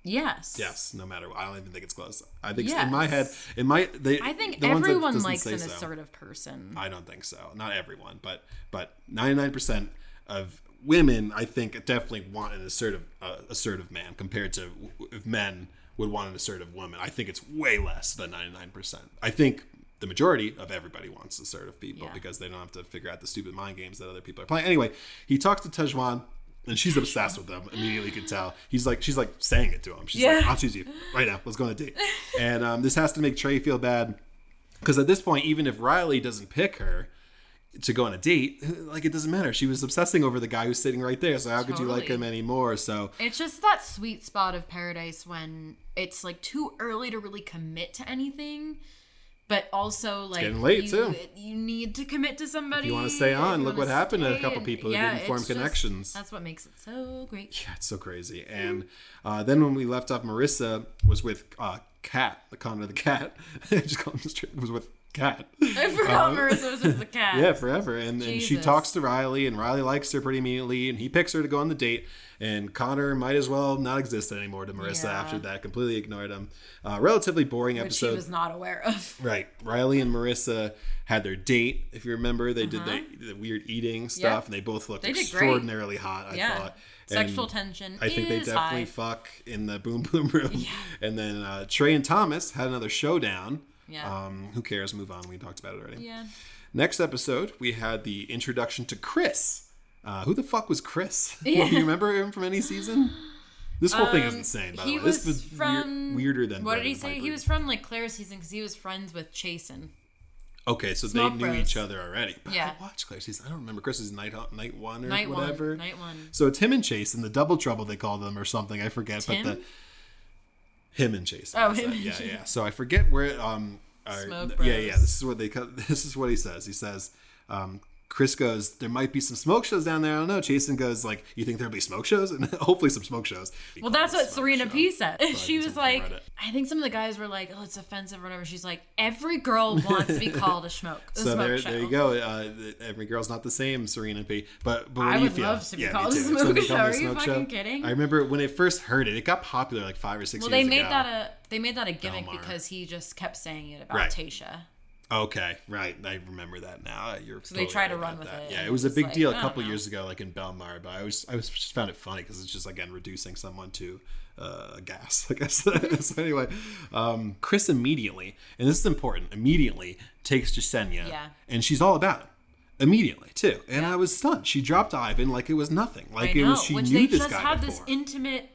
yes, Yes, no matter what. I don't even think it's close. I think Yes. in my head, in my they. I think the that everyone likes an so. assertive person. I don't think so. Not everyone, but but ninety nine percent of women, I think, definitely want an assertive uh, assertive man compared to w- if men would want an assertive woman. I think it's way less than ninety nine percent. I think the majority of everybody wants assertive people Yeah. because they don't have to figure out the stupid mind games that other people are playing. Anyway, he talks to Tahzjuan. And she's obsessed with him. Immediately, you can tell. He's like, she's like saying it to him. She's like, "I'll choose you right now. Let's go on a date." And um, this has to make Trey feel bad because at this point, even if Riley doesn't pick her to go on a date, like it doesn't matter. She was obsessing over the guy who's sitting right there. So how could you like him anymore? So It's just that sweet spot of paradise when it's like too early to really commit to anything, but also like getting late, you, too. You need to commit to somebody. If you wanna stay on, look what happened to a couple people who yeah, didn't form just- connections. that's what makes it so great. Yeah, it's so crazy. And uh, then when we left off, Maurissa was with uh, Cat, the Connor the cat. <laughs> Just call him straight. Was with Cat. <laughs> I forgot Maurissa was with the <laughs> cat. Yeah, forever. And, and she talks to Riley, and Riley likes her pretty immediately, and he picks her to go on the date. And Connor might as well not exist anymore to Maurissa Yeah. after that. Completely ignored him. Uh, relatively boring which episode. she was not aware of. <laughs> Right. Riley and Maurissa had their date. If you remember, they did the, the weird eating stuff, Uh-huh. Yep. and they both looked They great. extraordinarily hot. I Yeah. thought. Sexual tension. I think they definitely high. fuck in the boom boom room. Yeah. And then uh, Trey and Thomas had another showdown. Yeah. Um, who cares? Move on. We talked about it already. Yeah. Next episode, we had the introduction to Chris. Uh, who the fuck was Chris? <laughs> Do you remember him from any season? This whole thing is Um, insane, by he the way. was This was weir- from weirder than What did he say? Pieper. He was from like Claire's season because he was friends with Chasen. Okay, so Smoke they knew Bros. each other already. But Yeah. I watched Claire season. I don't remember Chris's night night one or Night whatever. one. Night one. So Tim and Chase and the double trouble they called them or something. I forget. Tim? But the him and Chase. Oh, him and yeah, Chase. yeah. So I forget where. Um, Smoke yeah, yeah. This is what they. <laughs> This is what he says. He says. Um, Chris goes, there might be some smoke shows down there. I don't know. Jason goes, like, you think there'll be smoke shows? And <laughs> hopefully some smoke shows. He Well, that's what Serena show. P said. <laughs> She was like, I think some of the guys were like, "Oh, it's offensive" or whatever. She's like, every girl <laughs> wants to be called a smoke. A So smoke there, show. there you go. Uh, every girl's not the same, Serena P. But but what I do you would feel? love to be me called a smoke show. called me a Are you smoke fucking kidding? I remember when it first heard it. It got popular like five or six Well, years they made ago. that a they made that a gimmick Belmar. because he just kept saying it about Right. Tasha. Okay, right. I remember that now. You're So they try to right run with that. it, Yeah, it was a big like, deal a couple know. years ago, like in Belmar. But I was I was just found it funny because it's just again reducing someone to uh, gas. <laughs> I guess. <laughs> so anyway, um, Chris immediately, and this is important, immediately takes Jessenia. Yeah. And she's all about it. Immediately too, and I was stunned. She dropped Ivan like it was nothing. Like I it was she which knew they this just guy had before. this intimate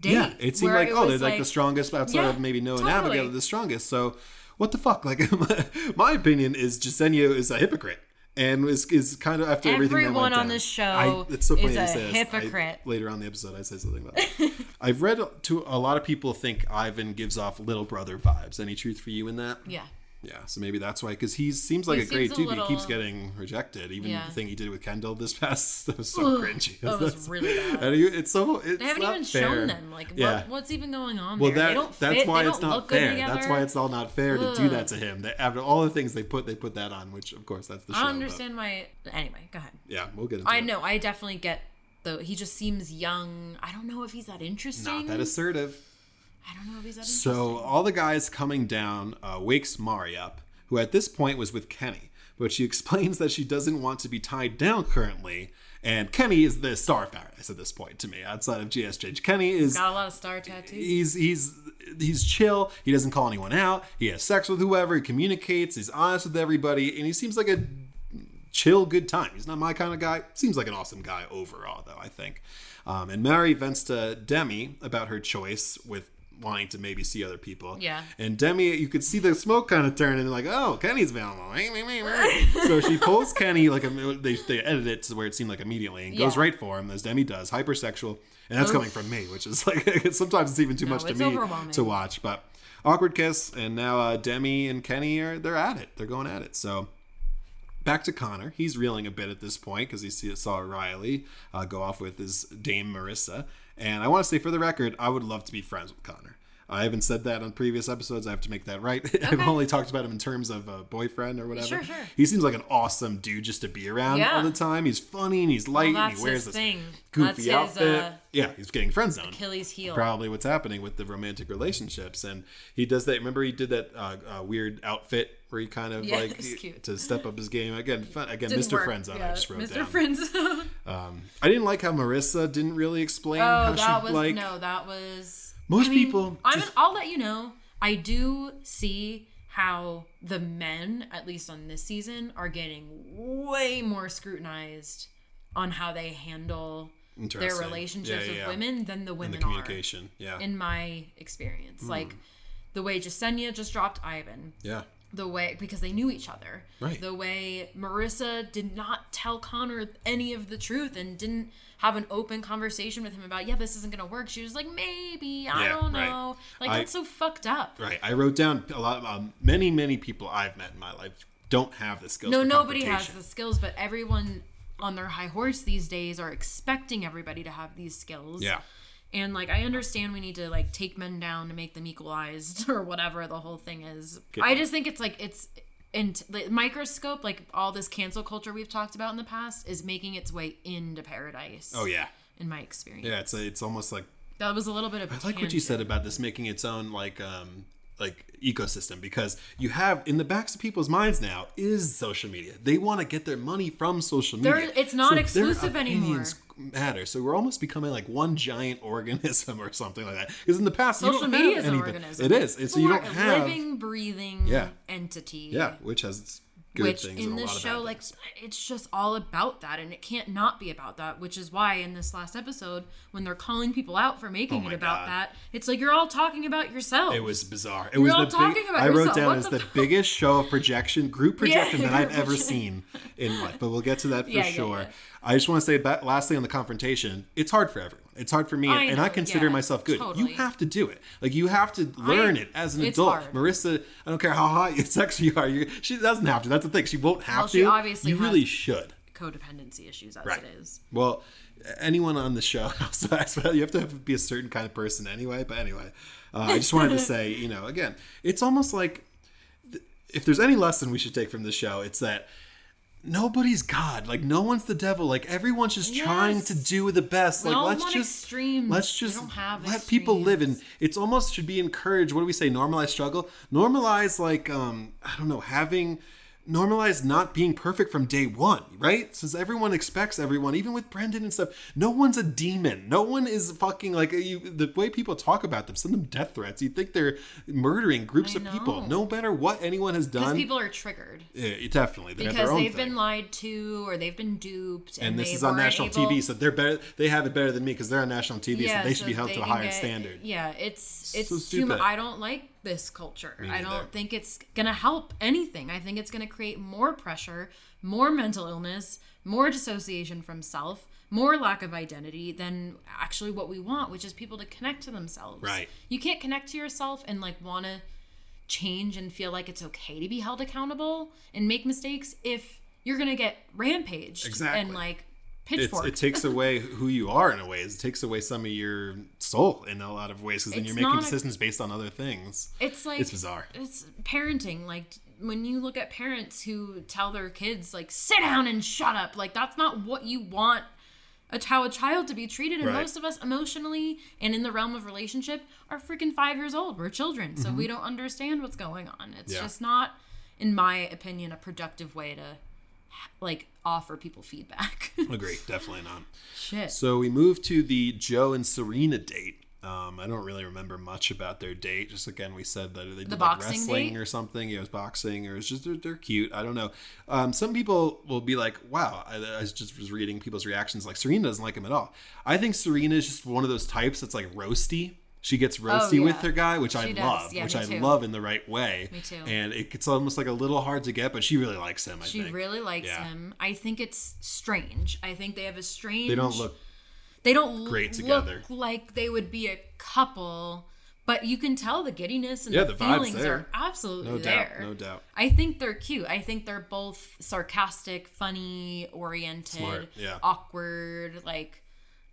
date. Yeah, it seemed like oh, they're was like, the strongest outside Yeah, of maybe Noah and. Abigail, the strongest. So, what the fuck? Like, my, <laughs> my opinion is Jessenia is a hypocrite, and is is kind of after everything. Everyone on down. this show I, it's so is funny to a say this. I- hypocrite. later on in the episode, I say something about that. <laughs> I've read to a lot of people think Ivan gives off little brother vibes. Any truth for you in that? Yeah. Yeah, so maybe that's why, because he seems like He a great seems a dude. but He keeps getting rejected. Even Yeah. the thing he did with Kendall this past, <laughs> that was so Ugh, cringy. that was That's- really bad. <laughs> And he, it's so it's They haven't even fair. shown them like Yeah. what, what's even going on Well, there. that they don't that's fit, why it's not fair. That's why it's all not fair to do that to him. They, after all the things they put, they put that on, which of course that's the show. I but- understand why. Anyway, go ahead. yeah, we'll get into I it. know. I definitely get though. He just seems young. I don't know if he's that interesting. Not that assertive. I don't know if he's that So all the guys coming down uh, wakes Mari up, who at this point was with Kenny, but she <laughs> explains that she doesn't want to be tied down currently. And Kenny is the star of paradise at this point to me, outside of GSJ. Kenny is Got a lot of star tattoos. he's he's he's chill. He doesn't call anyone out. He has sex with whoever. He communicates. He's honest with everybody, and he seems like a chill, good time. He's not my kind of guy. Seems like an awesome guy overall, though. I think. Um, and Mari vents to Demi about her choice with wanting to maybe see other people. Yeah. And Demi, you could see the smoke kind of turn, and like, oh, Kenny's available. <laughs> so she pulls Kenny like they they edit it to where it seemed like immediately and goes right for him as Demi does, hypersexual, and that's Oof. coming from me, which is <laughs> like <laughs> sometimes it's even too No, much to me to watch. But awkward kiss, and now uh, Demi and Kenny are they're at it. They're going at it. So back to Connor. He's reeling a bit at this point because he see, saw Riley uh, go off with his Dame Maurissa. And I want to say for the record, I would love to be friends with Connor. I haven't said that on previous episodes. I have to make that right. <laughs> I've only talked about him in terms of a boyfriend or whatever. Sure, sure. He seems like an awesome dude just to be around Yeah. all the time. He's funny and he's light and that's he wears his this thing. goofy That's his, outfit. uh, yeah, he's getting friend zoned Achilles heel. probably what's happening with the romantic relationships and he does that remember he did that uh, uh, weird outfit where he kind of Yeah, like <laughs> cute. to step up his game again fun, again Didn't mr work. friendzone i just wrote Mr. down Friendzone. um, i didn't like how maurissa didn't really explain oh, how that she was like no, that was. Most I mean, people I'm. just- I'll let you know. I do see how the men, at least on this season, are getting way more scrutinized on how they handle their relationships Yeah, with yeah. women than the women the are communication yeah in my experience. Hmm. Like the way Jessenia just dropped Ivan. yeah the way because they knew each other. Right. The way Maurissa did not tell Connor any of the truth and didn't have an open conversation with him about, yeah, this isn't gonna work. She was like, maybe, I Yeah, don't right. know. Like I- that's so fucked up. Right. I wrote down a lot. Um, many many people I've met in my life don't have the skills. No, nobody has the skills, but everyone on their high horse these days are expecting everybody to have these skills. Yeah. And like I understand we need to like take men down to make them equalized <laughs> or whatever the whole thing is. I just think it's like it's in the microscope like all this cancel culture we've talked about in the past is making its way into paradise. Oh yeah. In my experience. Yeah. It's it's almost like That was a little bit of a I like what you said about this making its own like um like ecosystem because you have in the backs of people's minds now is social media. They want to get their money from social media. There- it's not their exclusive anymore. Matter. So we're almost becoming like one giant <laughs> organism or something like that. Because in the past, Social media is an organism. It is. It's, so you don't a have living, breathing Yeah. entity. yeah, which has good which things in this show like things. it's just all about that and it can't not be about that which is why in this last episode when they're calling people out for making Oh it about God. that it's like you're all talking about yourself It was bizarre. It was all the talking big, about I wrote yourself. down What as the the biggest show of projection, group <laughs> projection that I've ever seen in life. But we'll get to that <laughs> for Yeah, yeah, sure. yeah. I just want to say, ba- lastly, on the confrontation, it's hard for everyone. It's hard for me, I and know, I consider yeah, myself good. totally. You have to do it. Like you have to learn it as an adult. hard. Maurissa, I don't care how high <laughs> sex you are. You, she doesn't have to. That's the thing. She won't have Well, to. she obviously you really should. codependency issues as Right. it is Well, anyone on the show, <laughs> I you have to have, be a certain kind of person anyway. But anyway, uh, I just wanted to <laughs> say, you know, again, it's almost like if there's any lesson we should take from this show, it's that nobody's God. Like no one's the devil. Like everyone's just trying to do the best. Like let's just extremes. let's just let people live and it's almost should be encouraged. What do we say? Normalize struggle. Normalize like um I don't know having normalize not being perfect from day one, right? Since everyone expects everyone, even with Brendan and stuff. No one's a demon. No one is fucking like you. The way people talk about them, send them death threats. You think they're murdering groups of people. No matter what anyone has done. people are triggered yeah, definitely, they because they've thing. been lied to or they've been duped and, and this is on national able- TV, so they're better. They have it better than me because they're on national TV, so they should so be held to a higher get- standard. Yeah, it's it's So too much. I don't like this culture. I don't think it's gonna help anything. I think it's gonna create more pressure, more mental illness, more dissociation from self, more lack of identity than actually what we want, which is people to connect to themselves. Right. You can't connect to yourself and like wanna change and feel like it's okay to be held accountable and make mistakes if you're gonna get rampaged Exactly. and like pitchfork. it <laughs> takes away who you are in a way. It takes away some of your soul in a lot of ways because then you're making not a- decisions based on other things. It's like It's bizarre. It's parenting. Like when you look at parents who tell their kids like sit down and shut up, like that's not what you want a how a child to be treated. And Right. most of us emotionally and in the realm of relationship are freaking five years old. We're children, so we don't understand what's going on. It's Mm-hmm. Yeah. just not, in my opinion, a productive way to like offer people feedback. <laughs> Agree, definitely not. Shit. So we move to the Joe and Serena date. Um, I don't really remember much about their date. Just again, we said that they did like wrestling date? or something. It was boxing, or it's just they're, they're cute. I don't know. Um, some people will be like, "Wow!" I, I just was reading people's reactions. Like Serena doesn't like him at all. I think Serena is just one of those types that's like roasty. She gets roasty yeah. with her guy, which I does. love, Yeah, which I too. love in the right way. Me too. And it, it's almost like a little hard to get, but she really likes him. I She think really likes Yeah. him. I think it's strange. I think they have a strange. they don't look they don't great look together. like they would be a couple but you can tell the giddiness and Yeah, the, the feelings there. are absolutely no doubt, there no doubt. i think they're cute i think they're both sarcastic funny oriented Smart, yeah. awkward like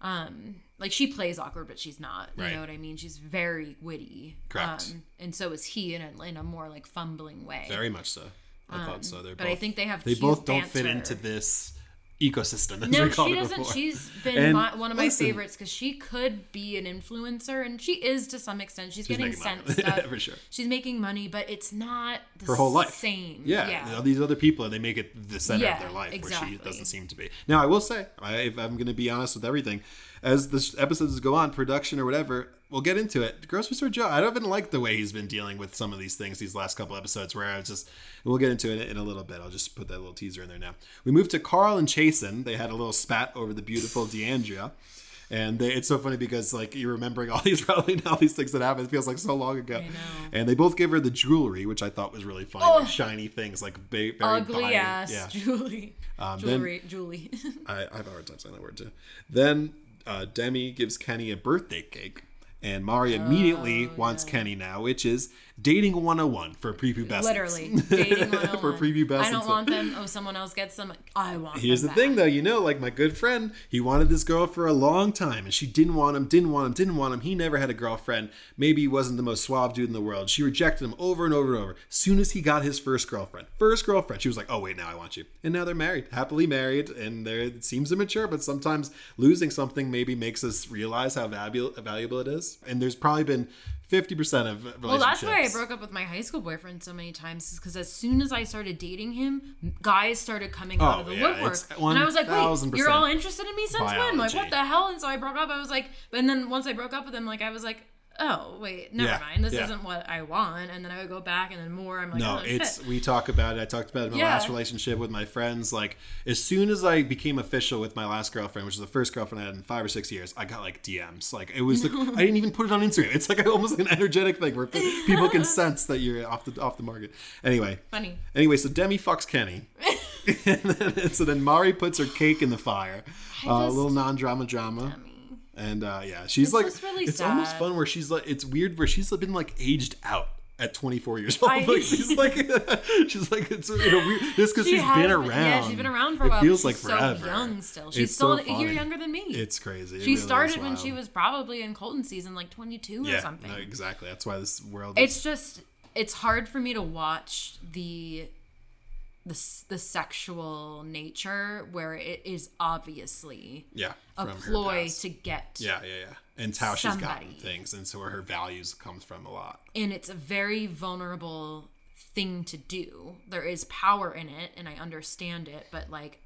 um like she plays awkward but she's not you Right. know what i mean she's very witty Correct. um, and so is he in a, in a more like fumbling way Very much so. I thought so. They're Um, but both, I think they have they both don't fit into this ecosystem. No, she doesn't. before. She's been my, one of my listen, favorites because she could be an influencer, and she is to some extent. She's, She's getting sent <laughs> stuff. For sure. She's making money, but it's not the Her whole life. same. Yeah, yeah. all these other people, they make it the center of their life, where she doesn't seem to be. Now, I will say, I, if I'm going to be honest with everything, as the episodes go on, production or whatever, we'll get into it. Grocery Store Joe, I don't even like the way he's been dealing with some of these things these last couple episodes. Where I was just, we'll get into it in a little bit. I'll just put that little teaser in there now. We moved to Carl and Chasen. They had a little spat over the beautiful Deandra. And they, it's so funny because like you're remembering <laughs> all these probably all these things that happened. It feels like so long ago. know. And they both give her the jewelry, which I thought was really funny, Oh. like shiny things, like ba- very Ugly binary. ass Yeah, Julie. Um, then- Jewelry. Julie. I, I have a hard time saying that word too. Then uh, Demi gives Kenny a birthday cake, and Mari immediately Oh, wants Kenny now, which is dating 101 for prepubescents. Literally. <laughs> Dating 101. for oh prepubescents. I don't want them. Oh, someone else gets them. I want Here's the them thing, though. You know, like my good friend, he wanted this girl for a long time, and she didn't want him, didn't want him, didn't want him. He never had a girlfriend. Maybe he wasn't the most suave dude in the world. She rejected him over and over and over. Soon as he got his first girlfriend, first girlfriend, she was like, "Oh wait, now I want you." And now they're married, happily married, and they're, it seems immature, but sometimes losing something maybe makes us realize how valuable valuable it is. And there's probably been. 50% of relationships. Well, that's why I broke up with my high school boyfriend so many times, is because as soon as I started dating him, guys started coming out Oh, of the yeah, woodwork. And I was like, wait, you're all interested in me since when? Like, what the hell? And so I broke up. I was like, and then once I broke up with him, like, I was like, oh, wait, never Yeah, mind. This yeah. isn't what I want. And then I would go back and then more. I'm like, No, oh, it's shit. we talk about it. I talked about it in my Yeah. last relationship with my friends. Like as soon as I became official with my last girlfriend, which was the first girlfriend I had in five or six years, I got like DMs. Like it was, the, <laughs> I didn't even put it on Instagram. It's like <laughs> almost like an energetic thing where people can <laughs> sense that you're off the off the market. Anyway, Funny. Anyway, so Demi fucks Kenny. and then, so then Mari puts her cake in the fire. Uh, a little non-drama drama. I mean, And uh, yeah, she's It's like, really it's almost fun where she's like, it's weird where she's been like aged out at 24 years old. I- <laughs> like she's like, <laughs> she's like, it's you know, weird, just because she she's has been around. Yeah, she's been around for a it while. feels like she's forever. so young still. She's It's still so a year younger than me. It's crazy. It she really started when she was probably in Colton season, like 22 yeah, or something. no, exactly. That's why this world. it's just it's hard for me to watch the the the sexual nature where it is obviously yeah a ploy to get Yeah, yeah, yeah. And it's how she's gotten somebody. things, and so where her values comes from a lot. and it's a very vulnerable thing to do there is power in it and i understand it but like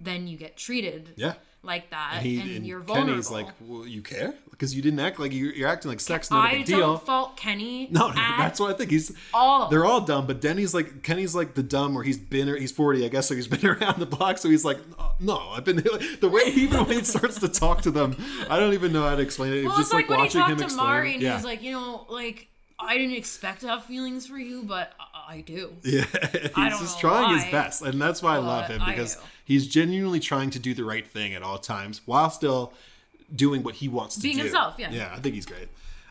then you get treated Yeah. Like that He, and, and you're vulnerable Kenny's like, well, you care because you didn't act like you, you're acting like sex not a i big don't fault kenny No, <laughs> at that's what I think. He's all. they're all dumb, but Denny's like Kenny's like the dumb where he's been he's forty, I guess, so he's <laughs> been around the block. So he's like, no, I've been <laughs> the way he even when he starts to talk to them, I don't even know how to explain it. Well, just it's like, when watching talked him to explain. Mari and yeah. he's like, you know, like I didn't expect to have feelings for you, but I, I do. Yeah, he's I just trying his best, and that's why I love him I because. He's genuinely trying to do the right thing at all times while still doing what he wants to Being do. himself, yeah. Yeah, I think he's great.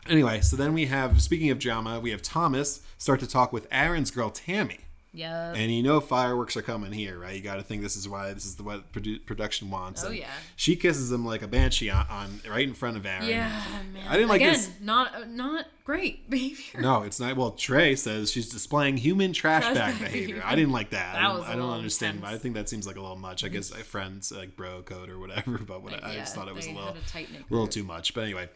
Anyway, so then we have speaking of drama, we have Thomas start to talk with Aaron's girl Tammy. Yeah. And you know fireworks are coming here, right? You got to think this is why this is the what produ- production wants. Oh, And yeah. She kisses him like a banshee on, on right in front of Aaron. yeah, man. I didn't like Again, this- not uh, not great <laughs> behavior. No, it's not. Well, Trey says she's displaying human trash, Trash bag <laughs> behavior. behavior. I didn't like that. That I don't, was a I don't understand. But I think that seems like a little much. I guess uh, friends like bro code or whatever. <laughs> But what, I Yeah, just thought it was a little, had a little too much. But anyway.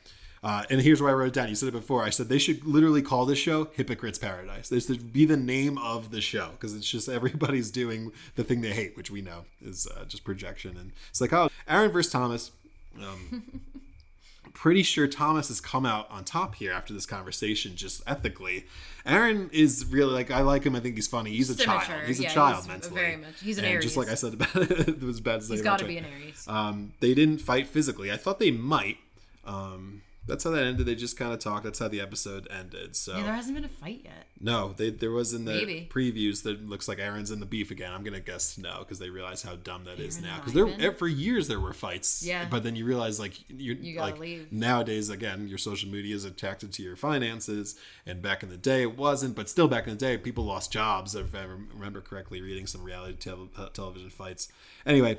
Uh, and here's where I wrote it down. You said it before. I said they should literally call this show "Hypocrites Paradise." This should be the name of the show because it's just everybody's doing the thing they hate, which we know is uh, just projection. And it's like, oh, Aaron versus Thomas. Um, <laughs> pretty sure Thomas has come out on top here after this conversation, just ethically. Aaron is really like I like him. I think he's funny. He's a child. He's a Yeah, child he's mentally. very much- he's an and Just like I said about <laughs> it was bad to say. He's got to be an Aries. Um, they didn't fight physically. I thought they might. Um, that's how that ended. They just kind of talked. That's how the episode ended. So yeah, there hasn't been a fight yet. no, they, there was in the Maybe. previews that looks like Aaron's in the beef again. I'm gonna guess no because they realize how dumb that is Aaron now. Because there for years there were fights. Yeah. But then you realize like you're You like leave. nowadays again your social media is attracted to your finances, and back in the day it wasn't. But still back in the day people lost jobs. If I remember correctly, reading some reality tel- uh, television fights. Anyway.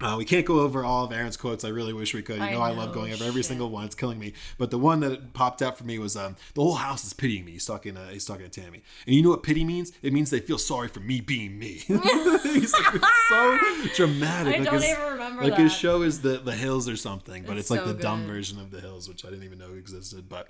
Uh, we can't go over all of Aaron's quotes. I really wish we could. You I know, I love going over every shit. single one. It's killing me. But the one that popped out for me was um, the whole house is pitying me. He's talking. Uh, he's talking to Tammy, and you know what pity means? It means they feel sorry for me being me. <laughs> he's like, it's so <laughs> dramatic. I like don't his, even remember Like his show is the the Hills or something, but it's, It's like so the dumb version of the Hills, which I didn't even know existed. But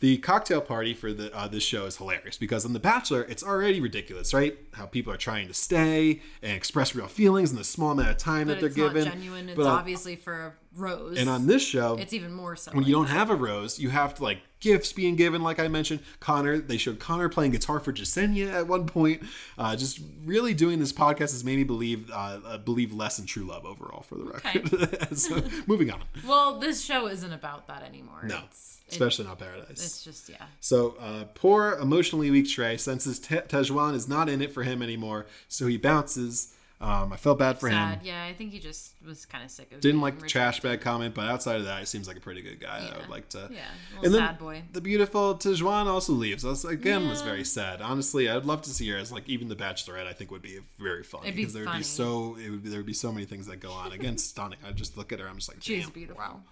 the cocktail party for the uh, this show is hilarious because on The Bachelor, it's already ridiculous, right? How people are trying to stay and express real feelings in the small amount of time But that they're given. not genuine. It's on- obviously for a rose. and on this show, it's even more so. when you don't have a rose, you have to like gifts being given. Like I mentioned, Connor. They showed Connor playing guitar for Jessenia at one point. Uh, just really doing this podcast has made me believe uh, believe less in true love overall. For the record. <laughs> so <laughs> moving on. Well, this show isn't about that anymore. No, It's, it- especially not Paradise. it's just yeah. So, uh, poor, emotionally weak Trey senses Te- Tahzjuan is not in it for him anymore, so he bounces. Um, I felt bad for Sad. him. Yeah, I think he just was kind of sick of. Didn't like the rejected. trash bag comment, but outside of that, he seems like a pretty good guy. I would like to. Yeah, And then sad boy. the beautiful Tahzjuan also leaves. That's again was very sad. Honestly, I'd love to see her as like even the Bachelorette. I think would be very be because there would be so it would, there would be so many things that go on. Again, <laughs> stunning. I just look at her. I'm just like, She's beautiful.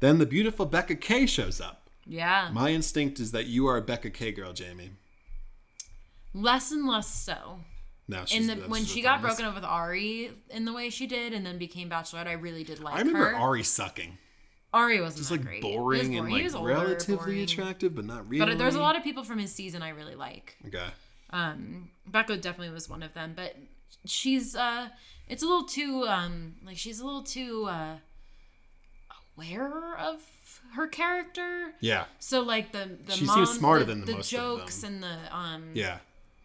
Then the beautiful Becca K shows up. Yeah, My instinct is that you are a Becca K girl, Jamie. less and less so. Now she's In the when she got broken up with Arie in the way she did, and then became Bachelorette, I really did like I remember her. Arie sucking. Arie wasn't Just that like great. He was boring and He like was older, relatively boring. attractive, but not really. But there's a lot of people from his season I really like. Okay. Um, Becca definitely was one of them, but she's uh, it's a little too um, like she's a little too uh, aware of her character. Yeah. So like the the She mom, seems smarter the, than the the most of jokes and the um Yeah.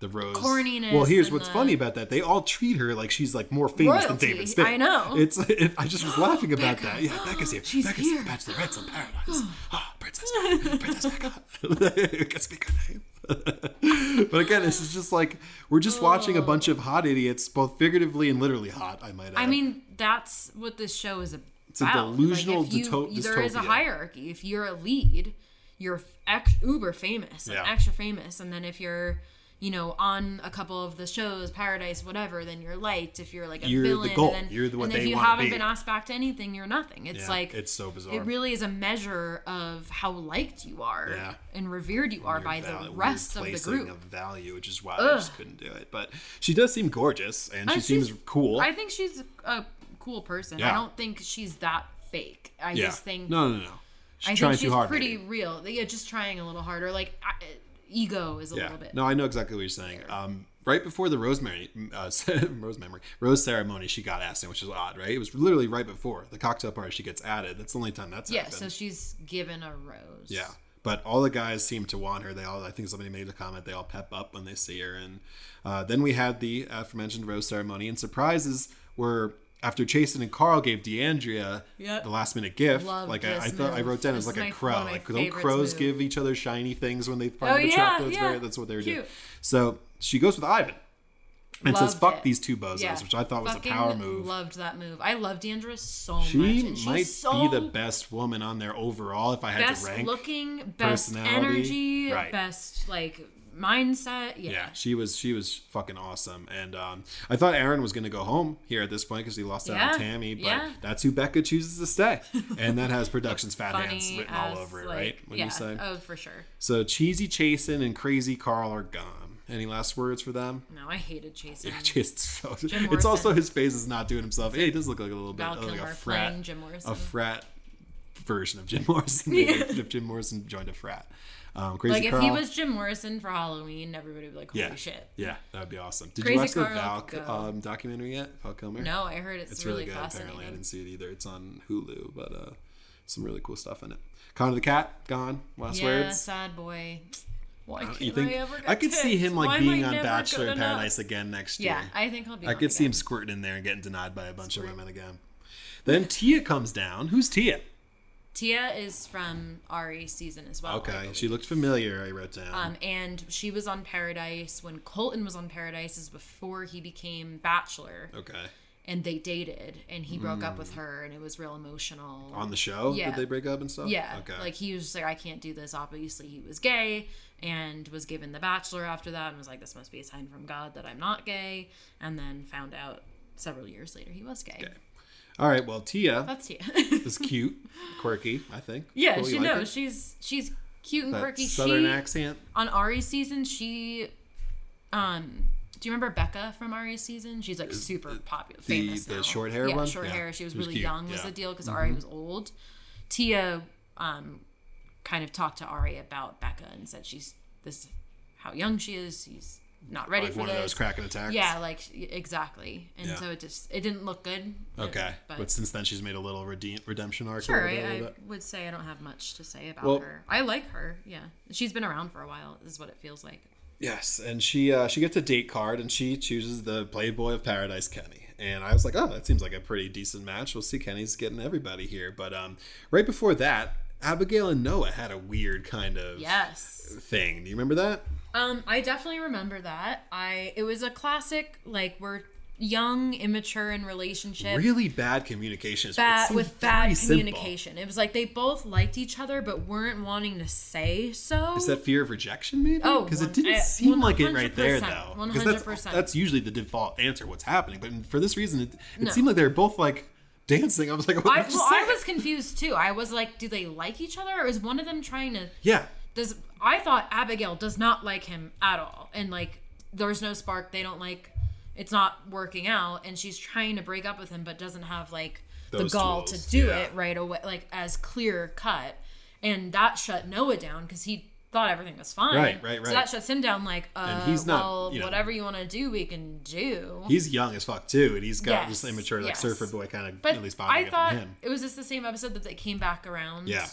The rose. Corniness Well, here's what's the- funny about that. They all treat her like she's like more famous than David Spade. I know. It's. It, I just was <gasps> laughing about that. Yeah, Becca's here. <gasps> She's Becca's here. Bachelorette's in <gasps> paradise. Ah, Princess. Becca. <laughs> Princess Becca. <laughs> Can speak her name. <laughs> but again, this is just like we're just watching a bunch of hot idiots, both figuratively and literally hot. I might add. I mean, that's what this show is about. It's a delusional like if you, dysto- There is a hierarchy. If you're a lead, you're ex- uber famous, like Yeah. extra famous, and then if you're, you know, on a couple of the shows, Paradise, whatever, then you're liked. If you're like a You're the villain, goal. and then, You're the- what and if you haven't be. been asked back to anything, you're nothing. It's Yeah, like it's so bizarre. It really is a measure of how liked you are Yeah. and revered you are by val- the rest of the group. of value, which is why I just couldn't do it. But she does seem gorgeous, and she Uh, seems cool. I think she's a cool person. Yeah. I don't think she's that fake. I just think no, no, no. She's I think she's pretty maybe. real. Yeah, just trying a little harder. Like I, ego is a Yeah. little bit. No, I know exactly what you're saying. Um, right before the rosemary, uh, <laughs> rose memory, rose ceremony, she got asked in, which is odd, right? It was literally right before the cocktail party. She gets added. That's the only time that's yeah. happened. So she's given a rose. Yeah. But all the guys seem to want her. They all, I think somebody made a comment, they all pep up when they see her. And uh, then we had the aforementioned rose ceremony, and surprises were after Chasen and Carl gave Deandra Yep. the last minute gift. Love like I, I thought, I wrote down it was like a crow. one of my Like don't crows move. give each other shiny things when they find Oh, the yeah, trap? That's yeah. very that's what they were doing. So she goes with Ivan and says, "Fuck it. these two bozos," Yeah. which I thought was a power move. Loved that move. I love Deandra so she much. she's might so be the best woman on there overall if I had best to rank. looking, best energy, Right. best like mindset. Yeah. Yeah, she was she was fucking awesome, and um, I thought Aaron was gonna go home here at this point because he lost out Yeah, on Tammy, but yeah. that's who Becca chooses to stay, <laughs> and that has Productions Fat Hands written all over it, like- right? When yeah. you say Oh, for sure. so, cheesy Chasen and crazy Carl are gone. Any last words for them? No, I hated Chasen. Yeah, <laughs> just so. <laughs> It's also his face is not doing himself. Yeah, he does look like a little bit Val like a frat, a frat version of Jim Morrison. maybe, if Jim Morrison joined a frat. Um, crazy Like if Carl. he was Jim Morrison for Halloween, everybody would be like, "Holy Yeah. shit!" Yeah, that would be awesome. Did Crazy you watch the Val um, documentary yet? Val Kilmer? No, I heard it's, It's really, really, good. fascinating. Apparently, I didn't see it either. It's on Hulu, but uh, some really cool stuff in it. Connor the cat gone. Last yeah, words. Sad boy. Why can't You think I ever get I could see him like Why being on Bachelor in enough? Paradise again next year. Yeah, I think he'll be. I could see him squirting in there and getting denied by a bunch of women again. Then Tia comes down. Who's Tia? Tia is from Arie's season as well. Okay, she looked familiar. I wrote down. Um, and she was on Paradise when Colton was on Paradise, is before he became Bachelor, okay, and they dated, and he broke up with her, and it was real emotional. Mm. on the show Yeah. did they break up and stuff? Yeah. Okay. Like he was just like, I can't do this. Obviously, he was gay and was given The Bachelor after that and was like, this must be a sign from God that I'm not gay. And then found out several years later he was gay. Okay. All right. Well, Tia That's Tia. <laughs> is cute, quirky. I think. yeah, Cool, she like knows. She's she's cute and that quirky. southern she, accent. On Arie's season, she. um. Do you remember Becca from Arie's season? She's like super popular, the- famous the now. short hair yeah, one? short Yeah. hair. She was She was really cute, young. Was yeah. Mm-hmm. the deal because Arie was old. Tia, um, kind of talked to Arie about Becca and said she's this how young she is. She's not ready like for one this. of those cracking attacks. Yeah, like exactly. And Yeah. so it just it didn't look good. Okay, but, but, since then she's made a little redeem, redemption arc. sure, little bit, a I, I would say I don't have much to say about Well- her. I like her. Yeah, she's been around for a while. Is what it feels like. Yes, and she uh, she gets a date card and she chooses the Playboy of Paradise, Kenny. And I was like, oh, that seems like a pretty decent match. We'll see. Kenny's getting everybody here, but um, right before that, Abigail and Noah had a weird kind of Yes. thing. Do you remember that? Um, I definitely remember that. I it was a classic like we're young, immature in relationship. Really bad communication. Bad with bad very simple. communication. It was like they both liked each other but weren't wanting to say so. Is that fear of rejection, maybe? Oh, because it didn't I- seem like it right there, though. That's 100%. that's usually the default answer. What's happening? But for this reason, it, it No. seemed like they were both like dancing. I was like, <laughs> what I, well. I was confused too. I was like, do they like each other, or is one of them trying to? yeah, Does I thought Abigail does not like him at all, and like there's no spark. They don't like. It's not working out, and she's trying to break up with him, but doesn't have like Those the gall tools, to do yeah. it right away, like as clear cut. And that shut Noah down because he thought everything was fine. Right, right, right. So that shuts him down. Like, uh, he's not, well, you know- whatever you want to do, we can do. he's young as fuck too, and he's got Yes, this immature like yes. surfer boy kind of But at least I thought him. it was just the same episode that they came back around. Yeah.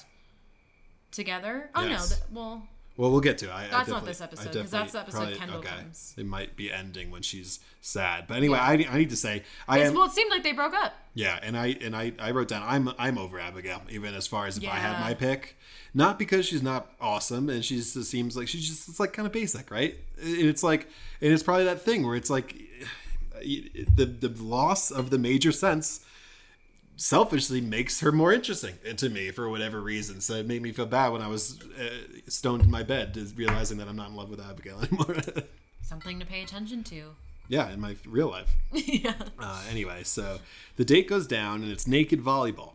Together. Oh Yes. no. Th- well, Well, we'll get to. It. I, I That's not definitely- this I episode, 'cause that's the episode probably- Kendall okay. comes. It might be ending when she's sad, but anyway, I, I need to say I am. well, it seemed like they broke up. Yeah, and I and I, I wrote down I'm I'm over Abigail even as far as if I had my pick, not because she's not awesome and she just seems like she's just it's like kind of basic, right? And it's like and it's probably that thing where it's like <sighs> the the loss of the major sense selfishly makes her more interesting to me for whatever reason. So it made me feel bad when I was uh, stoned in my bed, realizing that I'm not in love with Abigail <laughs> anymore. Something to pay attention to. yeah, in my real life. <laughs> yeah. Uh, anyway, so the date goes down and it's naked volleyball.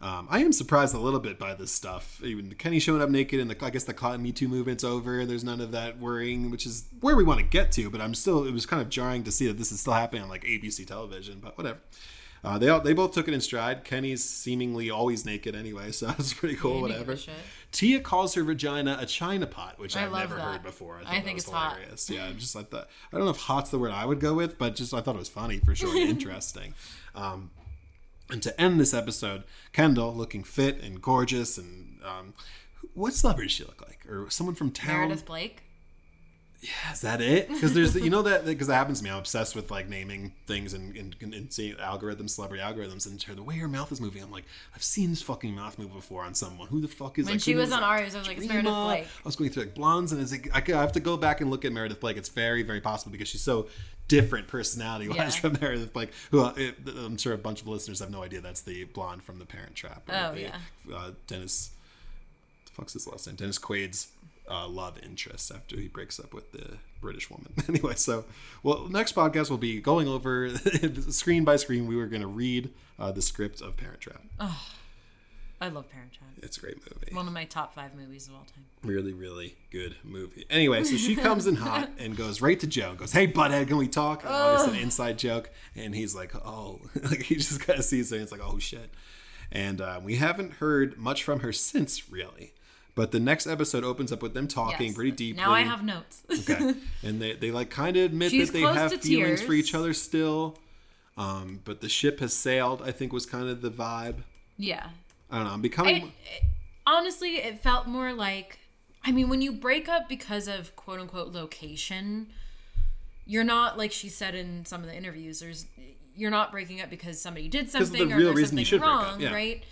Um, I am surprised a little bit by this stuff. Even Kenny showing up naked, and the, I guess the cotton Me Too movement's over. There's none of that worrying, which is where we want to get to. But I'm still, it was kind of jarring to see that this is still happening on like ABC television. But whatever. Uh, they all, they both took it in stride. Kenny's seemingly always naked anyway, so <laughs> that's pretty cool. Yeah, he didn't give whatever. Tia calls her vagina a china pot, which I I've love never that. heard before. I, thought I think it's hot. hilarious. Yeah, just like that. I don't know if "hot's" the word I would go with, but just I thought it was funny for sure, <laughs> interesting. Um, and to end this episode, Kendall looking fit and gorgeous, and um, what celebrity does she look like, or someone from town? Meredith Blake. Yeah, is that it? Because there's you know that because that happens to me. I'm obsessed with like naming things and and, and seeing algorithms, celebrity algorithms, and the way her mouth is moving. I'm like, I've seen this fucking mouth move before on someone. Who the fuck is? When I she was on ours, I was like, it's Meredith. Blake. I was going through like blondes, and it's like I, could- I have to go back and look at Meredith Blake. It's very, very possible because she's so different personality wise Yeah. from <laughs> Meredith Blake. Who uh, it, I'm sure a bunch of listeners have no idea that's the blonde from The Parent Trap. Oh, the, yeah. Uh, Dennis, the fuck's his last name? Dennis Quaid's uh, love interest after he breaks up with the British woman. <laughs> anyway, so well, next podcast will be going over <laughs> screen by screen. We were going to read uh, the script of Parent Trap. I love Parent Trap. It's a great movie. One of my top five movies of all time. really, really good movie. Anyway, so she comes in hot <laughs> and goes right to Joe and goes, Hey, butthead, can we talk? And obviously an inside joke. And he's like, Oh, like he just kind of sees her and it's like, Oh, shit. And uh, we haven't heard much from her since, really. But the next episode opens up with them talking Yes. pretty deeply. Now I have notes. okay. <laughs> And they, they like kind of admit She's that they have feelings for each other still. Um, but the ship has sailed, I think was kind of the vibe. yeah. I don't know. I'm becoming. It, it- honestly, it felt more like I mean, when you break up because of quote unquote location, you're not like she said in some of the interviews. There's you're not breaking up because somebody did something or there's something should break up, wrong, yeah. right?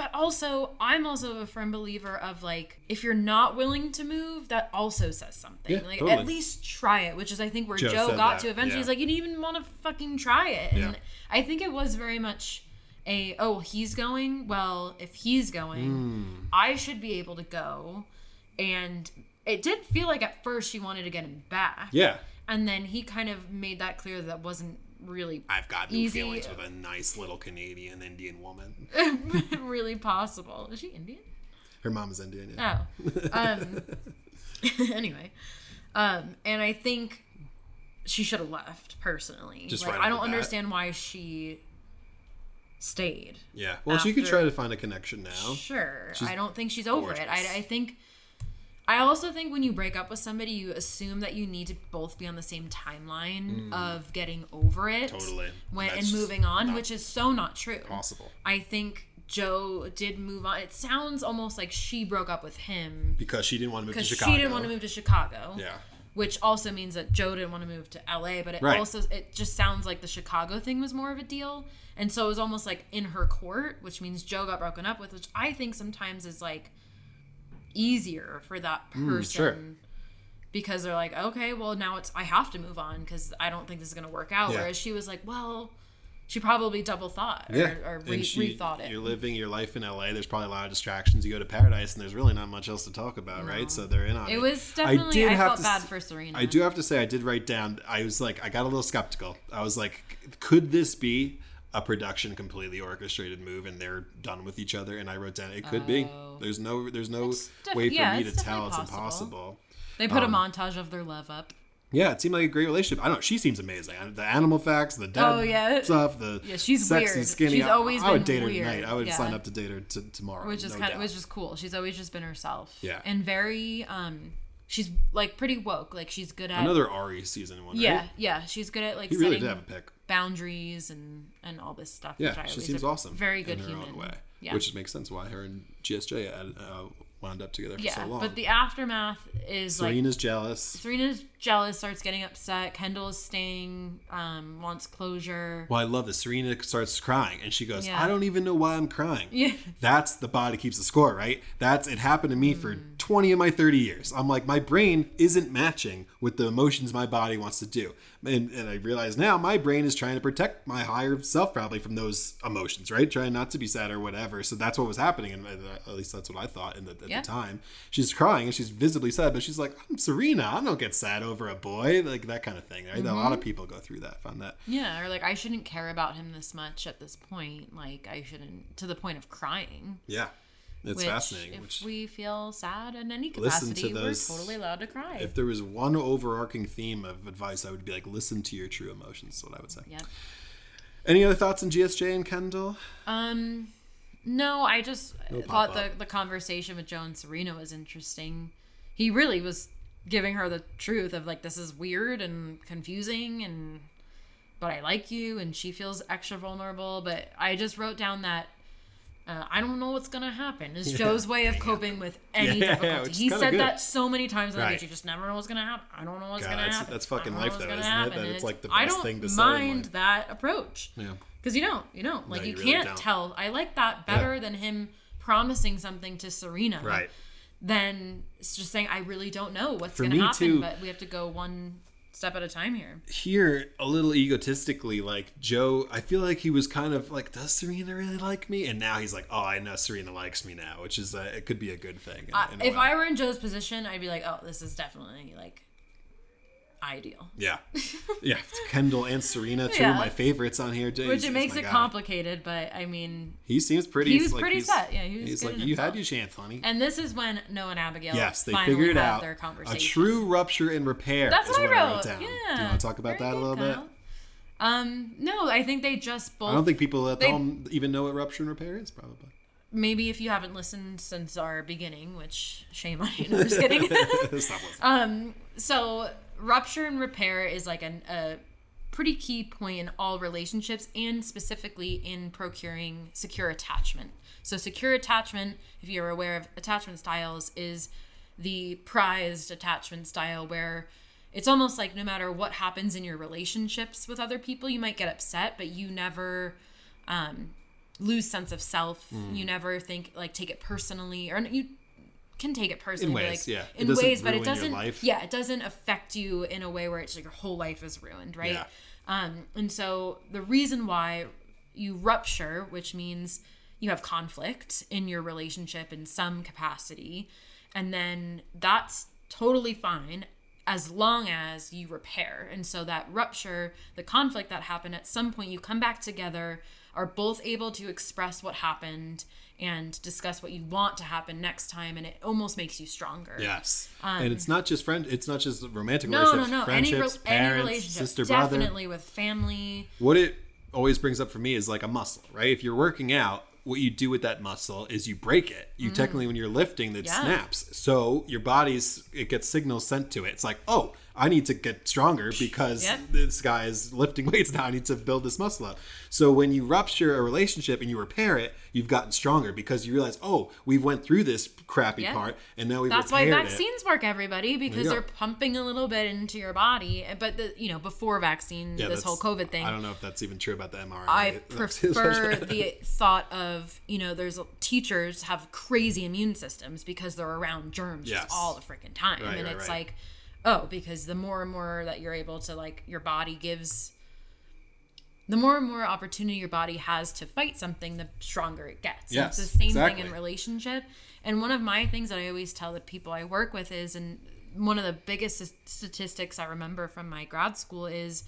But also, I'm also a firm believer of like if you're not willing to move, that also says something. Yeah, like totally. at least try it, which is I think where Joe Joe, got that, to eventually. yeah. He's like, you didn't even want to fucking try it, and Yeah. I think it was very much a oh he's going well if he's going Hmm. I should be able to go. And it did feel like at first she wanted to get him back. yeah. And then he kind of made that clear that, that wasn't really I've got new Easy. feelings with a nice little Canadian Indian woman. <laughs> really possible. Is she Indian? Her mom is Indian. Yeah. Oh. Um <laughs> anyway. Um and I think she should have left personally. Just like right I don't the bat. understand why she stayed. Yeah. Well, she could try to find a connection now. Sure. She's I don't think she's over it. I, I think I also think when you break up with somebody, you assume that you need to both be on the same timeline of getting over it, Mm. Totally. when, and moving on, which is so not true. Possible. I think Joe did move on. It sounds almost like she broke up with him Because she didn't want to move to because she didn't want to move to Chicago. Yeah. Which also means that Joe didn't want to move to LA, but it Right. also it just sounds like the Chicago thing was more of a deal. And so it was almost like in her court, which means Joe got broken up with, which I think sometimes is like easier for that person Mm, sure. because they're like, okay, well now it's I have to move on because I don't think this is gonna work out. Yeah. Whereas she was like, well, she probably double thought or, Yeah. or re- she- rethought it. You're living your life in LA. There's probably a lot of distractions. You go to Paradise, and there's really not much else to talk about, right? So they're in on it. It was definitely. I, felt to bad s- for Serena. I do have to say, I did write down. I was like, I got a little skeptical. I was like, could this be a production completely orchestrated move, and they're done with each other? And I wrote down, it could be. Oh. There's no, there's no def- way for yeah, me to tell. It's impossible. They put um, a montage of their love up. Yeah, it seemed like a great relationship. I don't know. She seems amazing. The animal facts, the dead Oh, yeah. stuff, the Yeah, she's sexy, weird. skinny. She's I- always I, would been date her weird. tonight. I would Yeah. sign up to date her t- tomorrow. which is no kind of which is cool. She's always just been herself. Yeah. and very um, she's like pretty woke. Like she's good at Another Arie season one. yeah, right? yeah. She's good at like he really setting did have a pick. Boundaries and and all this stuff. Yeah, she seems awesome. Very good in her human. own way, Yeah. which makes sense why her and GSJ uh, wound up together for yeah, so long. but the aftermath is like Serena's jealous. Serena's jealous, starts getting upset. Kendall is staying, um, wants closure. Well, I love this. Serena starts crying, and she goes, Yeah. "I don't even know why I'm crying." Yeah. <laughs> That's the body keeps the score, right? That's it happened to me for Mm. 20 of my 30 years. I'm like, my brain isn't matching with the emotions my body wants to do. And, and I realize now my brain is trying to protect my higher self probably from those emotions, right? Trying not to be sad or whatever. So that's what was happening. And at least that's what I thought in the, at Yeah. the time. She's crying and she's visibly sad, but she's like, I'm Serena. I don't get sad over a boy. Like that kind of thing, right? A Mm-hmm. lot of people go through that. Find that. Yeah, or like I shouldn't care about him this much at this point. Like I shouldn't to the point of crying. Yeah. It's which, fascinating. If Which we feel sad in any capacity, those- we're totally allowed to cry. if there was one overarching theme of advice, I would be like, listen to your true emotions. Is what I would say. yep. Any other thoughts on GSJ and Kendall? Um, no, I just No thought the the conversation with Joe and Serena was interesting. He really was giving her the truth of like this is weird and confusing and but I like you and she feels extra vulnerable. But I just wrote down that. Uh, I don't know what's gonna happen. Is <laughs> Joe's way of coping with <laughs> any Yeah, difficulty. he said good. that so many times. Like, Right. you just never know what's gonna happen. I don't know what's God, gonna that's- happen. that's fucking I don't know life, what's though, gonna isn't it? happen. That And it's like the I best don't thing to say, mind like- that approach Yeah. because you don't you don't like No, you, you really can't don't. tell i like that better than him promising something to serena Right. Than just saying i really don't know what's gonna happen too- but we have to go one step at a time here Here, a little egotistically, like Joe, I feel like he was kind of like, does Serena really like me? And now he's like, oh, I know Serena likes me now, which is, uh, it could be a good thing. in- I, in a if way. i were in joe's position i'd be like oh this is definitely like ideal Yeah. <laughs> Yeah. Kendall and Serena, two Yeah. of my favorites on here. Jeez, which it makes it complicated but i mean He seems pretty. He was like, pretty he's- set. Yeah, he was he's like, you had your chance, honey. and this is when noah and abigail Yes, they figured out. their conversation. A true rupture and repair. that's is what i wrote, wrote down. yeah Do you want to talk about Very that a little bit? Um no i think they just both I don't think people at They- home even know what rupture and repair is. Probably. maybe if you haven't listened since our beginning, which shame on you. No, I'm just kidding. <laughs> <laughs> Um, so rupture and repair is like an, a pretty key point in all relationships, and specifically in procuring secure attachment. So secure attachment, if you're aware of attachment styles, is the prized attachment style where it's almost like no matter what happens in your relationships with other people, you might get upset, but you never um, lose sense of self. Mm. You never think like take it personally, or you can take it personally, but, ways, like, yeah. In doesn't ways, but it doesn't. Yeah, it doesn't affect you in a way where it's like your whole life is ruined, right? Yeah. Um, and so the reason why you rupture, which means you have conflict in your relationship in some capacity, and then that's totally fine as long as you repair. And so that rupture, the conflict that happened, at some point you come back together, are both able to express what happened and discuss what you want to happen next time, and it almost makes you stronger. Yes. and it's not just friend. It's not just romantic Um, No, no, relationships. no. Any, re- Friendships, any parents, relationship, sister, brother. definitely with family. What it always brings up for me is like a muscle, right? If you're working out what you do with that muscle is you break it. You technically, when you're lifting, it Mm. Yeah. snaps. So your body's it gets signals sent to it. It's like, oh, I need to get stronger because Yep. this guy is lifting <laughs> weights now. I need to build this muscle up. So when you rupture a relationship and you repair it, you've gotten stronger because you realize, oh, we've went through this crappy Yeah. part and now we've That's why repaired it. vaccines work, everybody, because they're pumping a little bit into your body. But the you know before vaccine, Yeah, this whole COVID thing, I don't know if that's even true about the mRNA. I <laughs> prefer <laughs> the thought of you know there's teachers have crazy immune systems because they're around germs Yes. just all the freaking time, Right, and right, it's right. like oh because the more and more that you're able to like your body gives. The more and more opportunity your body has to fight something, the stronger it gets. Yes, it's the same exactly. thing in relationship. And one of my things that I always tell the people I work with is, and one of the biggest statistics I remember from my grad school is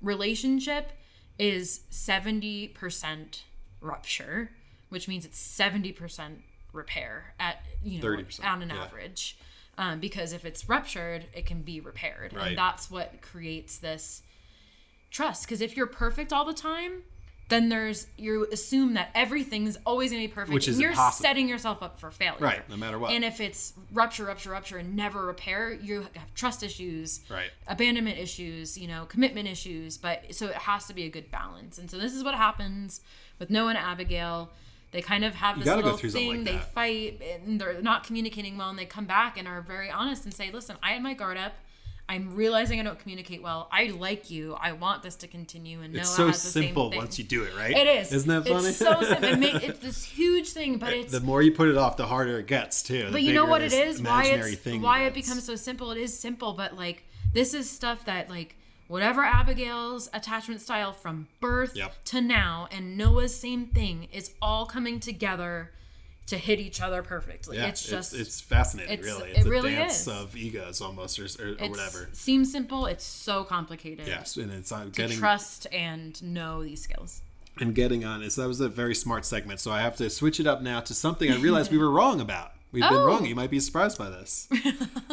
relationship is 70% rupture, which means it's 70% repair at, you know, 30%, on an yeah. average. Um, because if it's ruptured, it can be repaired. Right. And that's what creates this trust. Because if you're perfect all the time, then there's you assume that everything's always gonna be perfect. Which is and you're impossible. setting yourself up for failure. Right, no matter what. And if it's rupture, rupture, rupture, and never repair, you have trust issues, Right. abandonment issues, you know, commitment issues. But so it has to be a good balance. And so this is what happens with Noah and Abigail. They kind of have this little thing. like they that. fight and they're not communicating well, and they come back and are very honest and say, "Listen, I had my guard up. I'm realizing I don't communicate well. I like you. I want this to continue." And It's Noah so has the same simple thing. once you do it, right? It is. Isn't that funny? It's so <laughs> simple. It make, it's this huge thing, but it's the more you put it off, the harder it gets too. but you know what it is why it's why it becomes so simple it is simple but like this is stuff that like whatever abigail's attachment style from birth Yep. to now and noah's same thing is all coming together to hit each other perfectly Yeah, it's just it's, fascinating. it's- really, it it's a really dance is. of egos almost, or, or, or whatever. seems simple it's so complicated Yes, and it's uh, getting trust and know these skills and getting on. So that was a very smart segment. So I have to switch it up now to something I realized we were wrong about. We've been Oh. wrong. You might be surprised by this. <laughs>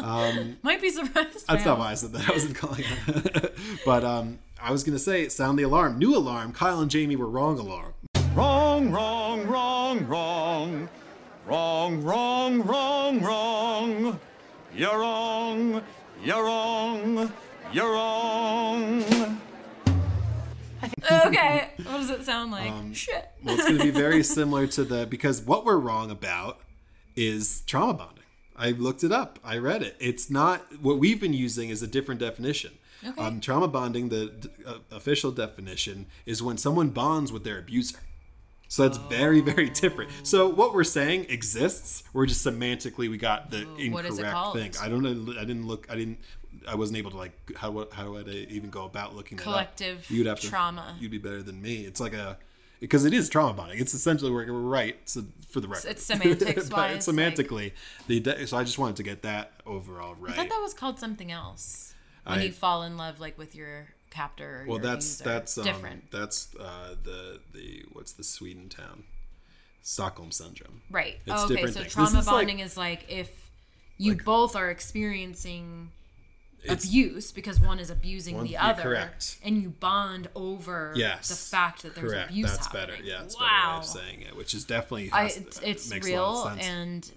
might be surprised That's by not why I said that. I wasn't calling it. <laughs> but um, I was going to say, sound the alarm. New alarm. Kyle and Jamie were wrong alarm. Wrong, wrong, wrong, wrong. Wrong, wrong, wrong, wrong. You're wrong. You're wrong. You're wrong. okay what does it sound like Um, shit Well, it's going to be very <laughs> similar to the because what we're wrong about is trauma bonding. I looked it up. I read it. It's not what we've been using is a different definition. Okay. Um, trauma bonding, the d- uh, official definition, is when someone bonds with their abuser. So that's very, very different. So what we're saying exists. We're just semantically we got the incorrect what is it called? thing. I don't know. I didn't look. I didn't. I wasn't able to like. How how would I even go about looking it up? Collective You'd have to trauma. You'd be better than me. It's like a because it is trauma bonding. It's essentially we're, we're right. So for the record, it's semantics <laughs> wise. it's semantically, the de- so I just wanted to get that overall right. I thought that was called something else. When I- you fall in love, like with your captor. Or well, your that's abuser. that's um, different, That's uh, the the what's the Sweden town, Stockholm syndrome. right? it's Oh, okay, so things. trauma is like- bonding is like if you both are experiencing abuse because one is abusing One- the other, correct. and you bond over Yes, the fact that there's correct. abuse That's happening. better. Yeah, that's a better way wow. of saying it, which is definitely I, it's it's makes a lot real and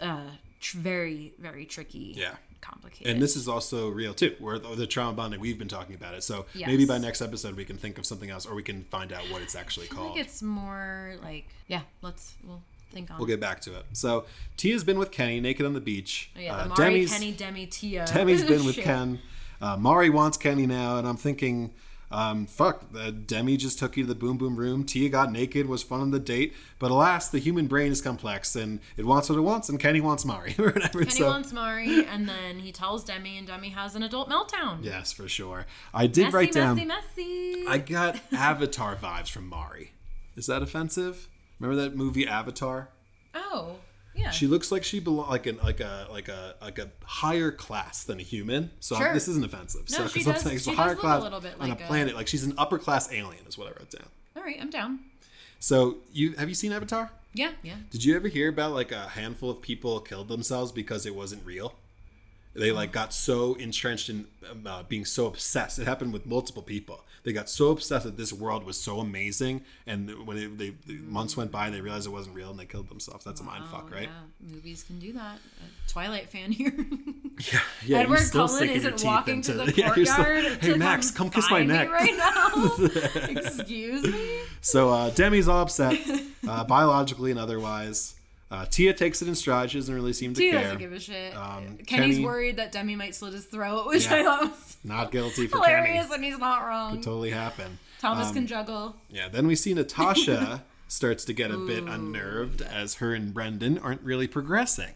uh, tr- very very tricky. Yeah. complicated. And this is also real too. Where the, the trauma bonding we've been talking about it. So Yes. maybe by next episode we can think of something else, or we can find out what it's actually called. it's more like yeah. Let's we'll think on. We'll get back to it. So Tia's been with Kenny, naked on the beach. Oh, yeah, Uh, the Mari, Demi's, Kenny, Demi, Tia. Demi's been <laughs> with. Ken. Uh, Mari wants Kenny now, and I'm thinking, um, fuck, uh, Demi just took you to the boom boom room. Tia got naked, was fun on the date, but alas, the human brain is complex, and it wants what it wants, and Kenny wants Mari <laughs> or whatever. Kenny so, wants Mari, and then he tells Demi, and Demi has an adult meltdown. yes, for sure. I did Messy, write down. messy, messy. I got <laughs> Avatar vibes from Mari. Is that offensive? Remember that movie Avatar? oh, yeah. She looks like she belong like an like a like a like a higher class than a human. So Sure. this isn't offensive. No, so she <laughs> does- saying she a higher does look a class little bit on like a a- planet. Like she's an upper class alien, is what I wrote down. All right, I'm down. So you have you seen Avatar? Yeah, yeah. Did you ever hear about like a handful of people killed themselves because it wasn't real? They like got so entrenched in um, uh, being so obsessed. It happened with multiple people. They got so obsessed that this world was so amazing, and when it, they the months went by, and they realized it wasn't real, and they killed themselves. That's a mind fuck, right? Yeah, movies can do that. A Twilight fan here. <laughs> Yeah, yeah. Edward Cullen your isn't teeth walking into to the <laughs> yeah, you're still- courtyard hey Max, come kiss my neck. right now. <laughs> Excuse me. So uh, Demi's all upset, uh, biologically and otherwise. Uh, Tia takes it in stride. She doesn't really seem to Tia care. doesn't give a shit. Um, Kenny's Kenny- worried that Demi might slit his throat, which Yeah. I thought was Not guilty for hilarious, Kenny. and he's not wrong. Could totally happen. Thomas Um, can juggle. Yeah, then we see Natasha <laughs> starts to get a bit unnerved as her and Brendan aren't really progressing.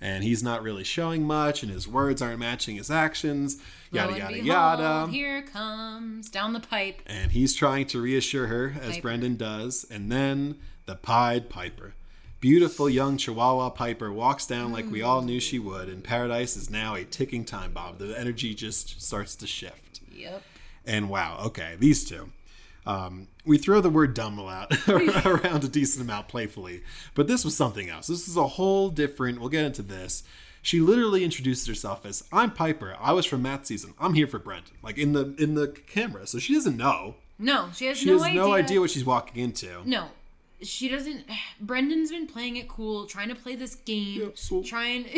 And he's not really showing much, and his words aren't matching his actions, yada, yada, behold, yada. Here comes down the pipe. And he's trying to reassure her, as Pieper. Brendan does. And then the Pied Piper. Beautiful young Chihuahua Pieper walks down like we all knew she would, and Paradise is now a ticking time bomb. The energy just starts to shift. Yep. And wow, okay, these two. Um, we throw the word dumb a lot <laughs> around a decent amount playfully, but this was something else. This is a whole different. We'll get into this. She literally introduces herself as "I'm Pieper. I was from Matt season. I'm here for Brent." Like in the in the camera, so she doesn't know. No, she has She no has idea. no idea what she's walking into. No, she doesn't. <sighs> Brendan's been playing it cool, trying to play this game, Yeah, so- trying. <laughs>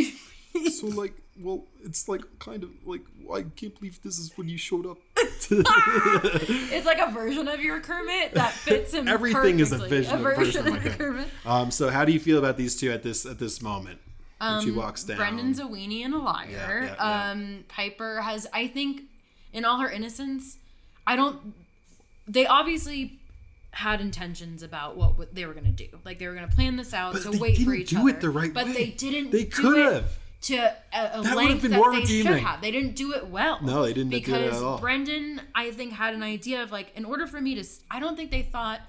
So like, well, it's like kind of like I can't believe this is when you showed up. <laughs> <laughs> it's like a version of your Kermit that fits him. Everything is a vision, A a version of my of Kermit. Kermit. Um, so how do you feel about these two at this at this moment? When she walks down. Um, Brendan's a weenie and a liar. Yeah, yeah, yeah. Um, Pieper has, I think, in all her innocence, I don't. They obviously had intentions about what they were gonna do. Like they were gonna plan this out But to wait for each do other. it the right but way. they didn't. They could have. To a, a That length that they should have. They didn't do it well. No, they didn't do it because at all. Brendan, I think, had an idea of like, in order for me to, I don't think they thought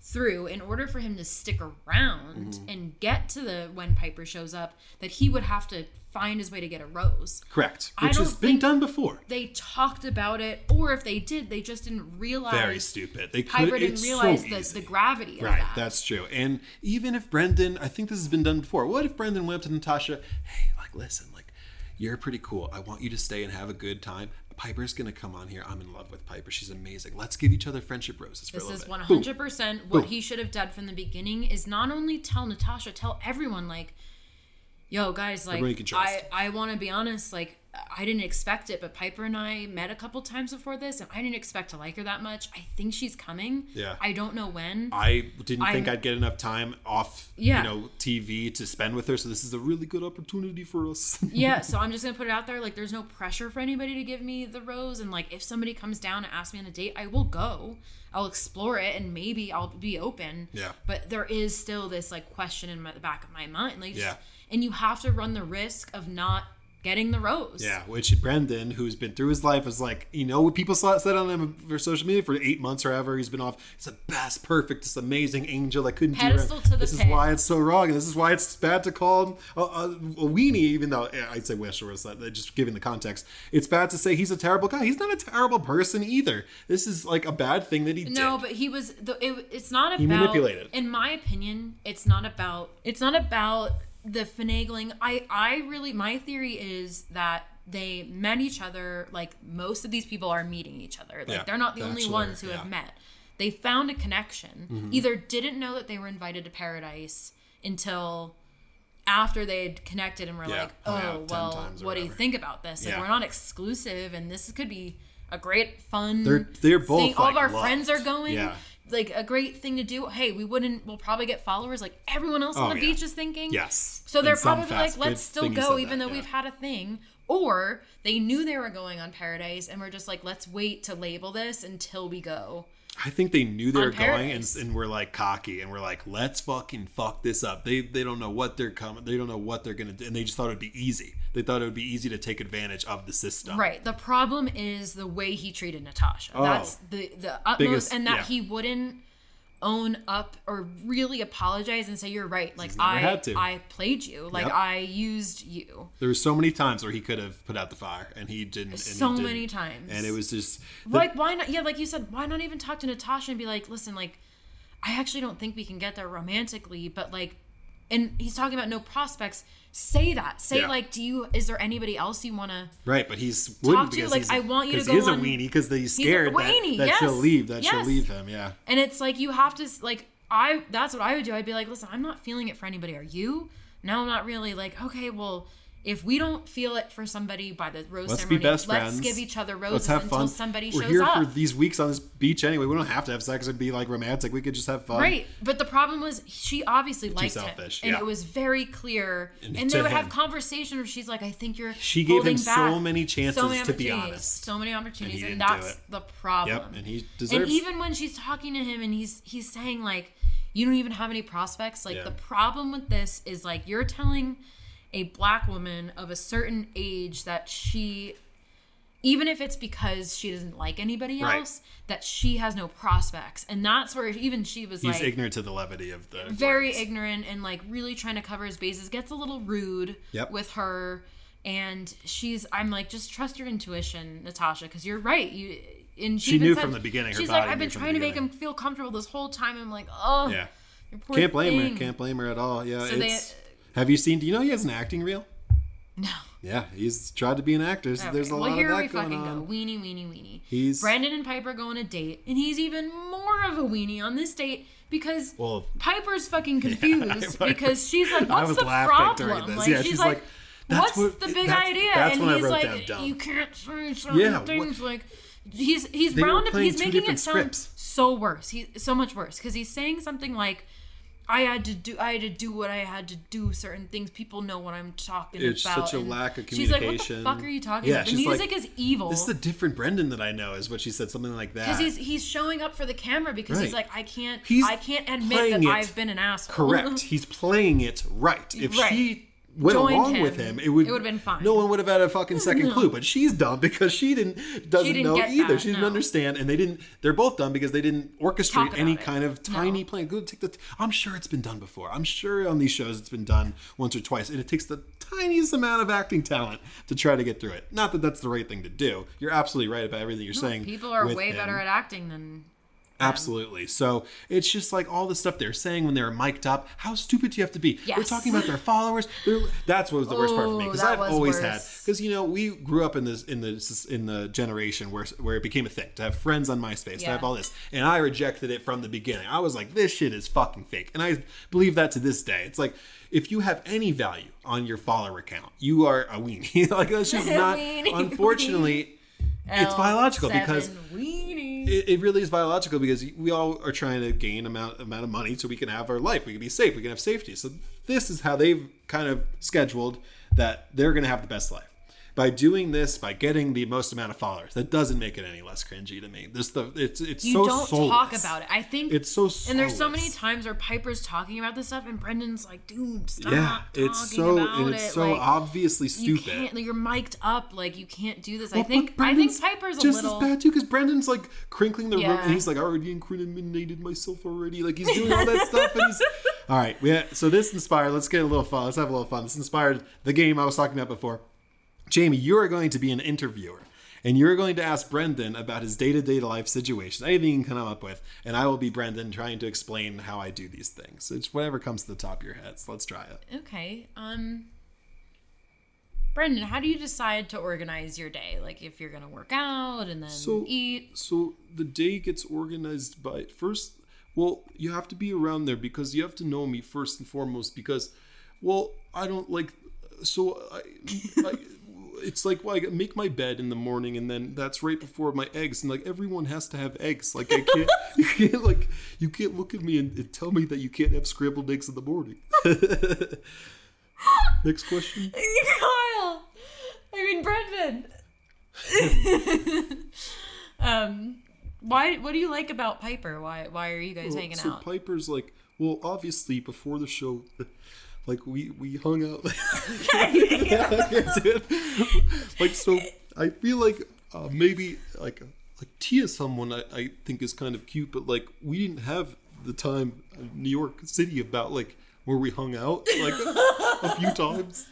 through in order for him to stick around Mm-hmm. and get to the when Pieper shows up that he would have to find his way to get a rose. Correct. Which has been done before. They talked about it, or if they did, they just didn't realize. Very stupid. They could. Pieper didn't realize so the, the gravity of Right, that. that's true. And even if Brendan, I think this has been done before. What if Brendan went up to Natasha, hey, like, listen, like, you're pretty cool. I want you to stay and have a good time. Pieper's gonna come on here. I'm in love with Pieper. She's amazing. Let's give each other friendship roses for This a is little one hundred percent what Boom. he should have done from the beginning. Is not only tell Natasha, tell everyone like, "Yo, guys, like, Everybody you can trust. I I want to be honest, like." I didn't expect it, but Pieper and I met a couple times before this, and I didn't expect to like her that much. I think she's coming. Yeah. I don't know when. I didn't think I'm- I'd get enough time off, Yeah. you know, TV to spend with her. So this is a really good opportunity for us. <laughs> yeah, so I'm just gonna put it out there. Like, there's no pressure for anybody to give me the rose, and like, if somebody comes down and asks me on a date, I will go. I'll explore it, and maybe I'll be open. Yeah. But there is still this like question in my, the back of my mind, like, Yeah. And you have to run the risk of not getting the rose. Yeah, which Brendan, who's been through his life, is like, you know, what people said on him for social media for eight months or ever. He's been off. He's the best, perfect, this amazing angel that couldn't Pedestal do the This is why it's so wrong, and this is why it's bad to call him a, a, a weenie. Even though I'd say wish or was that just giving the context, it's bad to say he's a terrible guy. He's not a terrible person either. This is like a bad thing that he No, did. No, but he was. The, it, it's not about. He manipulated. In my opinion, it's not about. It's not about the finagling. I. I really. My theory is that they met each other. Like most of these people are meeting each other. Like Yeah, they're not the only ones who yeah. have met. They found a connection. Mm-hmm. Either didn't know that they were invited to paradise until after they had connected and were Yeah, like, oh, 10 well, what do you think about this? Like, we're not exclusive, and this could be a great fun. They're- they're both, thing. All of our friends are going. Yeah. Like a great thing to do. Hey, we wouldn't. We'll probably get followers. Like everyone else on Oh, the yeah. beach is thinking. Yes. So they're probably fast- like, let's still go, even that, though yeah. we've had a thing. Or they knew they were going on Paradise, and we're just like, let's wait to label this until we go. I think they knew they were going and, and were like cocky and we're like, let's fucking fuck this up. They they don't know what they're coming. They don't know what they're gonna do, and they just thought it'd be easy. They thought it would be easy to take advantage of the system. Right. The problem is the way he treated Natasha. Oh. That's the the utmost, Biggest- and that yeah. he wouldn't own up or really apologize and say you're right. Like I had to. I played you. Like Yep. I used you. There were so many times where he could have put out the fire, and he didn't. And he So didn't. many times. and it was just the- like why not? Yeah, like you said, why not even talk to Natasha and be like, listen, like I actually don't think we can get there romantically, but like and he's talking about no prospects. Say that. Say Yeah. like, do you? Is there anybody else you want to? Right, but he's wouldn't to, like, I want you to go he is on- a weenie because he's scared that, weenie, that she'll leave that she'll leave him. Yeah, And it's like you have to like I. That's what I would do. I'd be like, listen, I'm not feeling it for anybody. Are you? No, I'm not really. Like, okay, well. If we don't feel it for somebody by the rose let's be ceremony, best let's friends. give each other Let's roses have until fun. somebody We're shows here up. for these weeks on this beach anyway. We don't have to have sex and be like romantic. We could just have fun. Right, but the problem was she obviously liked selfish, him, and yeah. it was very clear. And And, they would him. have conversation where she's like, "I think you're." She gave him so many chances to be honest. So many opportunities, didn't and, that's the problem. Yep, and he deserves And even when she's talking to him, and he's he's saying like, "You don't even have any prospects." Like Yeah. the problem with this is like you're telling a black woman of a certain age that she even if it's because she doesn't like anybody Right. else that she has no prospects and that's where even she was he's like ignorant to the levity of the very words. ignorant and like really trying to cover his bases gets a little rude Yep. with her and she's i'm like just trust your intuition natasha because you're right you and she, She knew said- from the beginning, her she's like i've been trying to make him feel comfortable this whole time i'm like oh Yeah, can't blame her. Can't blame her at all. Yeah, So they- it's. Have you seen? Do you know he has an acting reel? no Yeah, he's tried to be an actor. So there's a Okay, lot well, here of we that going fucking on. go. Weenie, weenie, weenie. He's- Brendan and Pieper go on a date, and he's even more of a weenie on this date because Well- Pieper's fucking <laughs> confused Pieper- because she's like, <laughs> I "What's was the laughing during problem?" this. Like Yeah, she's, she's like, like, "That's "What's what- the big that's- idea?" that's and when I he's wrote like, down dumb. "You can't say certain Yeah, what- things." Like he's he's They round playing he's making it sound scripts. so worse. He so much worse because he's saying something like. I had to do. I had to do what I had to do. Certain things. People know what I'm talking It's about. such a and lack of communication. She's like, "What the fuck are you talking Yeah, about? The she's like, music is evil." This is a different Brendan that I know, is what she said. Something like that. because he's he's showing up for the camera because he's like, I can't. He's I can't admit that I've been an asshole. Correct. <laughs> He's playing it right. If Right. she went Joined along with him, him, it would it would've been fine. No one would have had a fucking second clue. But she's dumb because she didn't doesn't didn't know either. that, she didn't no. understand, and they didn't. They're both dumb because they didn't orchestrate any it. kind of tiny No. plan. Go take the. I'm sure it's been done before. I'm sure on these shows it's been done once or twice, and it takes the tiniest amount of acting talent to try to get through it. Not that that's the right thing to do. You're absolutely right about everything you're saying. People are way him. better at acting than. Absolutely. So it's just like all the stuff they're saying when they're mic'd up. How stupid do you have to be? We're talking about their followers. They're, that's what was the worst part for me because I've always had because you know we grew up in this in the in the generation where where it became a thing to have friends on MySpace to have all this, and I rejected it from the beginning. I was like, this shit is fucking fake, and I believe that to this day. It's like if you have any value on your follower account, you are a weenie. <laughs> like that's just <laughs> not. Weenie, Unfortunately, it's biological because it, it really is biological because we all are trying to gain amount amount of money so we can have our life. We can be safe. We can have safety. So this is how they've kind of scheduled that they're going to have the best life by doing this. By getting the most amount of followers, that doesn't make it any less cringy to me. This the it's it's you so don't soulless. talk about it. I think It's so And there's so many times where Pieper's talking about this stuff, and Brendan's like, "Dude, stop Yeah, talking it's so about it's it." so like, obviously You stupid. can't. Like, you're mic'd up. Like you can't do this. I think. I think Pieper's a just little. as bad too because Brendan's like crinkling the room Yeah. and he's like, I already incriminated myself already. Like he's doing all that stuff and he's <laughs> all right. Yeah. So this inspired. Let's get a little fun. Let's have a little fun. This inspired the game I was talking about before. Jamie, you are going to be an interviewer. And you're going to ask Brendan about his day to day life situations, anything you can come up with. And I will be Brendan trying to explain how I do these things. It's whatever comes to the top of your head. So let's try it. Okay. Um Brendan, how do you decide to organize your day? Like if you're gonna work out and then So- eat. So the day gets organized by first. Well, you have to be around there because you have to know me first and foremost. Because, well, I don't like. So I, I it's like well, I make my bed in the morning, and then that's right before my eggs, and like everyone has to have eggs. Like I can't, <laughs> you can't like you can't look at me and, and tell me that you can't have scrambled eggs in the morning. <laughs> Next question. <laughs> Kyle. I mean Brendan. um why what do you like about Pieper? Why why are you guys Well, hanging so out? Pieper's like, well, obviously before the show, like we we hung out. <laughs> <laughs> like so, I feel like uh, maybe like like Tia, someone I, I think is kind of cute, but like we didn't have the time in New York City about like where we hung out like a few <laughs> times.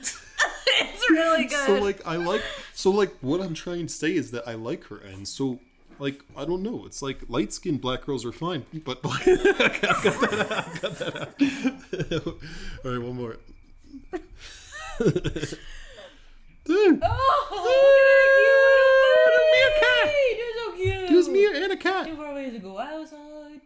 it's really good. So like I like so like what I'm trying to say is that I like her and so Like I don't know. It's like light skinned black girls are fine, but <laughs> black. got that out. Got that out. <laughs> All right, one more. Oh, <laughs> meerkat. You're so cute. it me and a cat. Two more ways to go outside.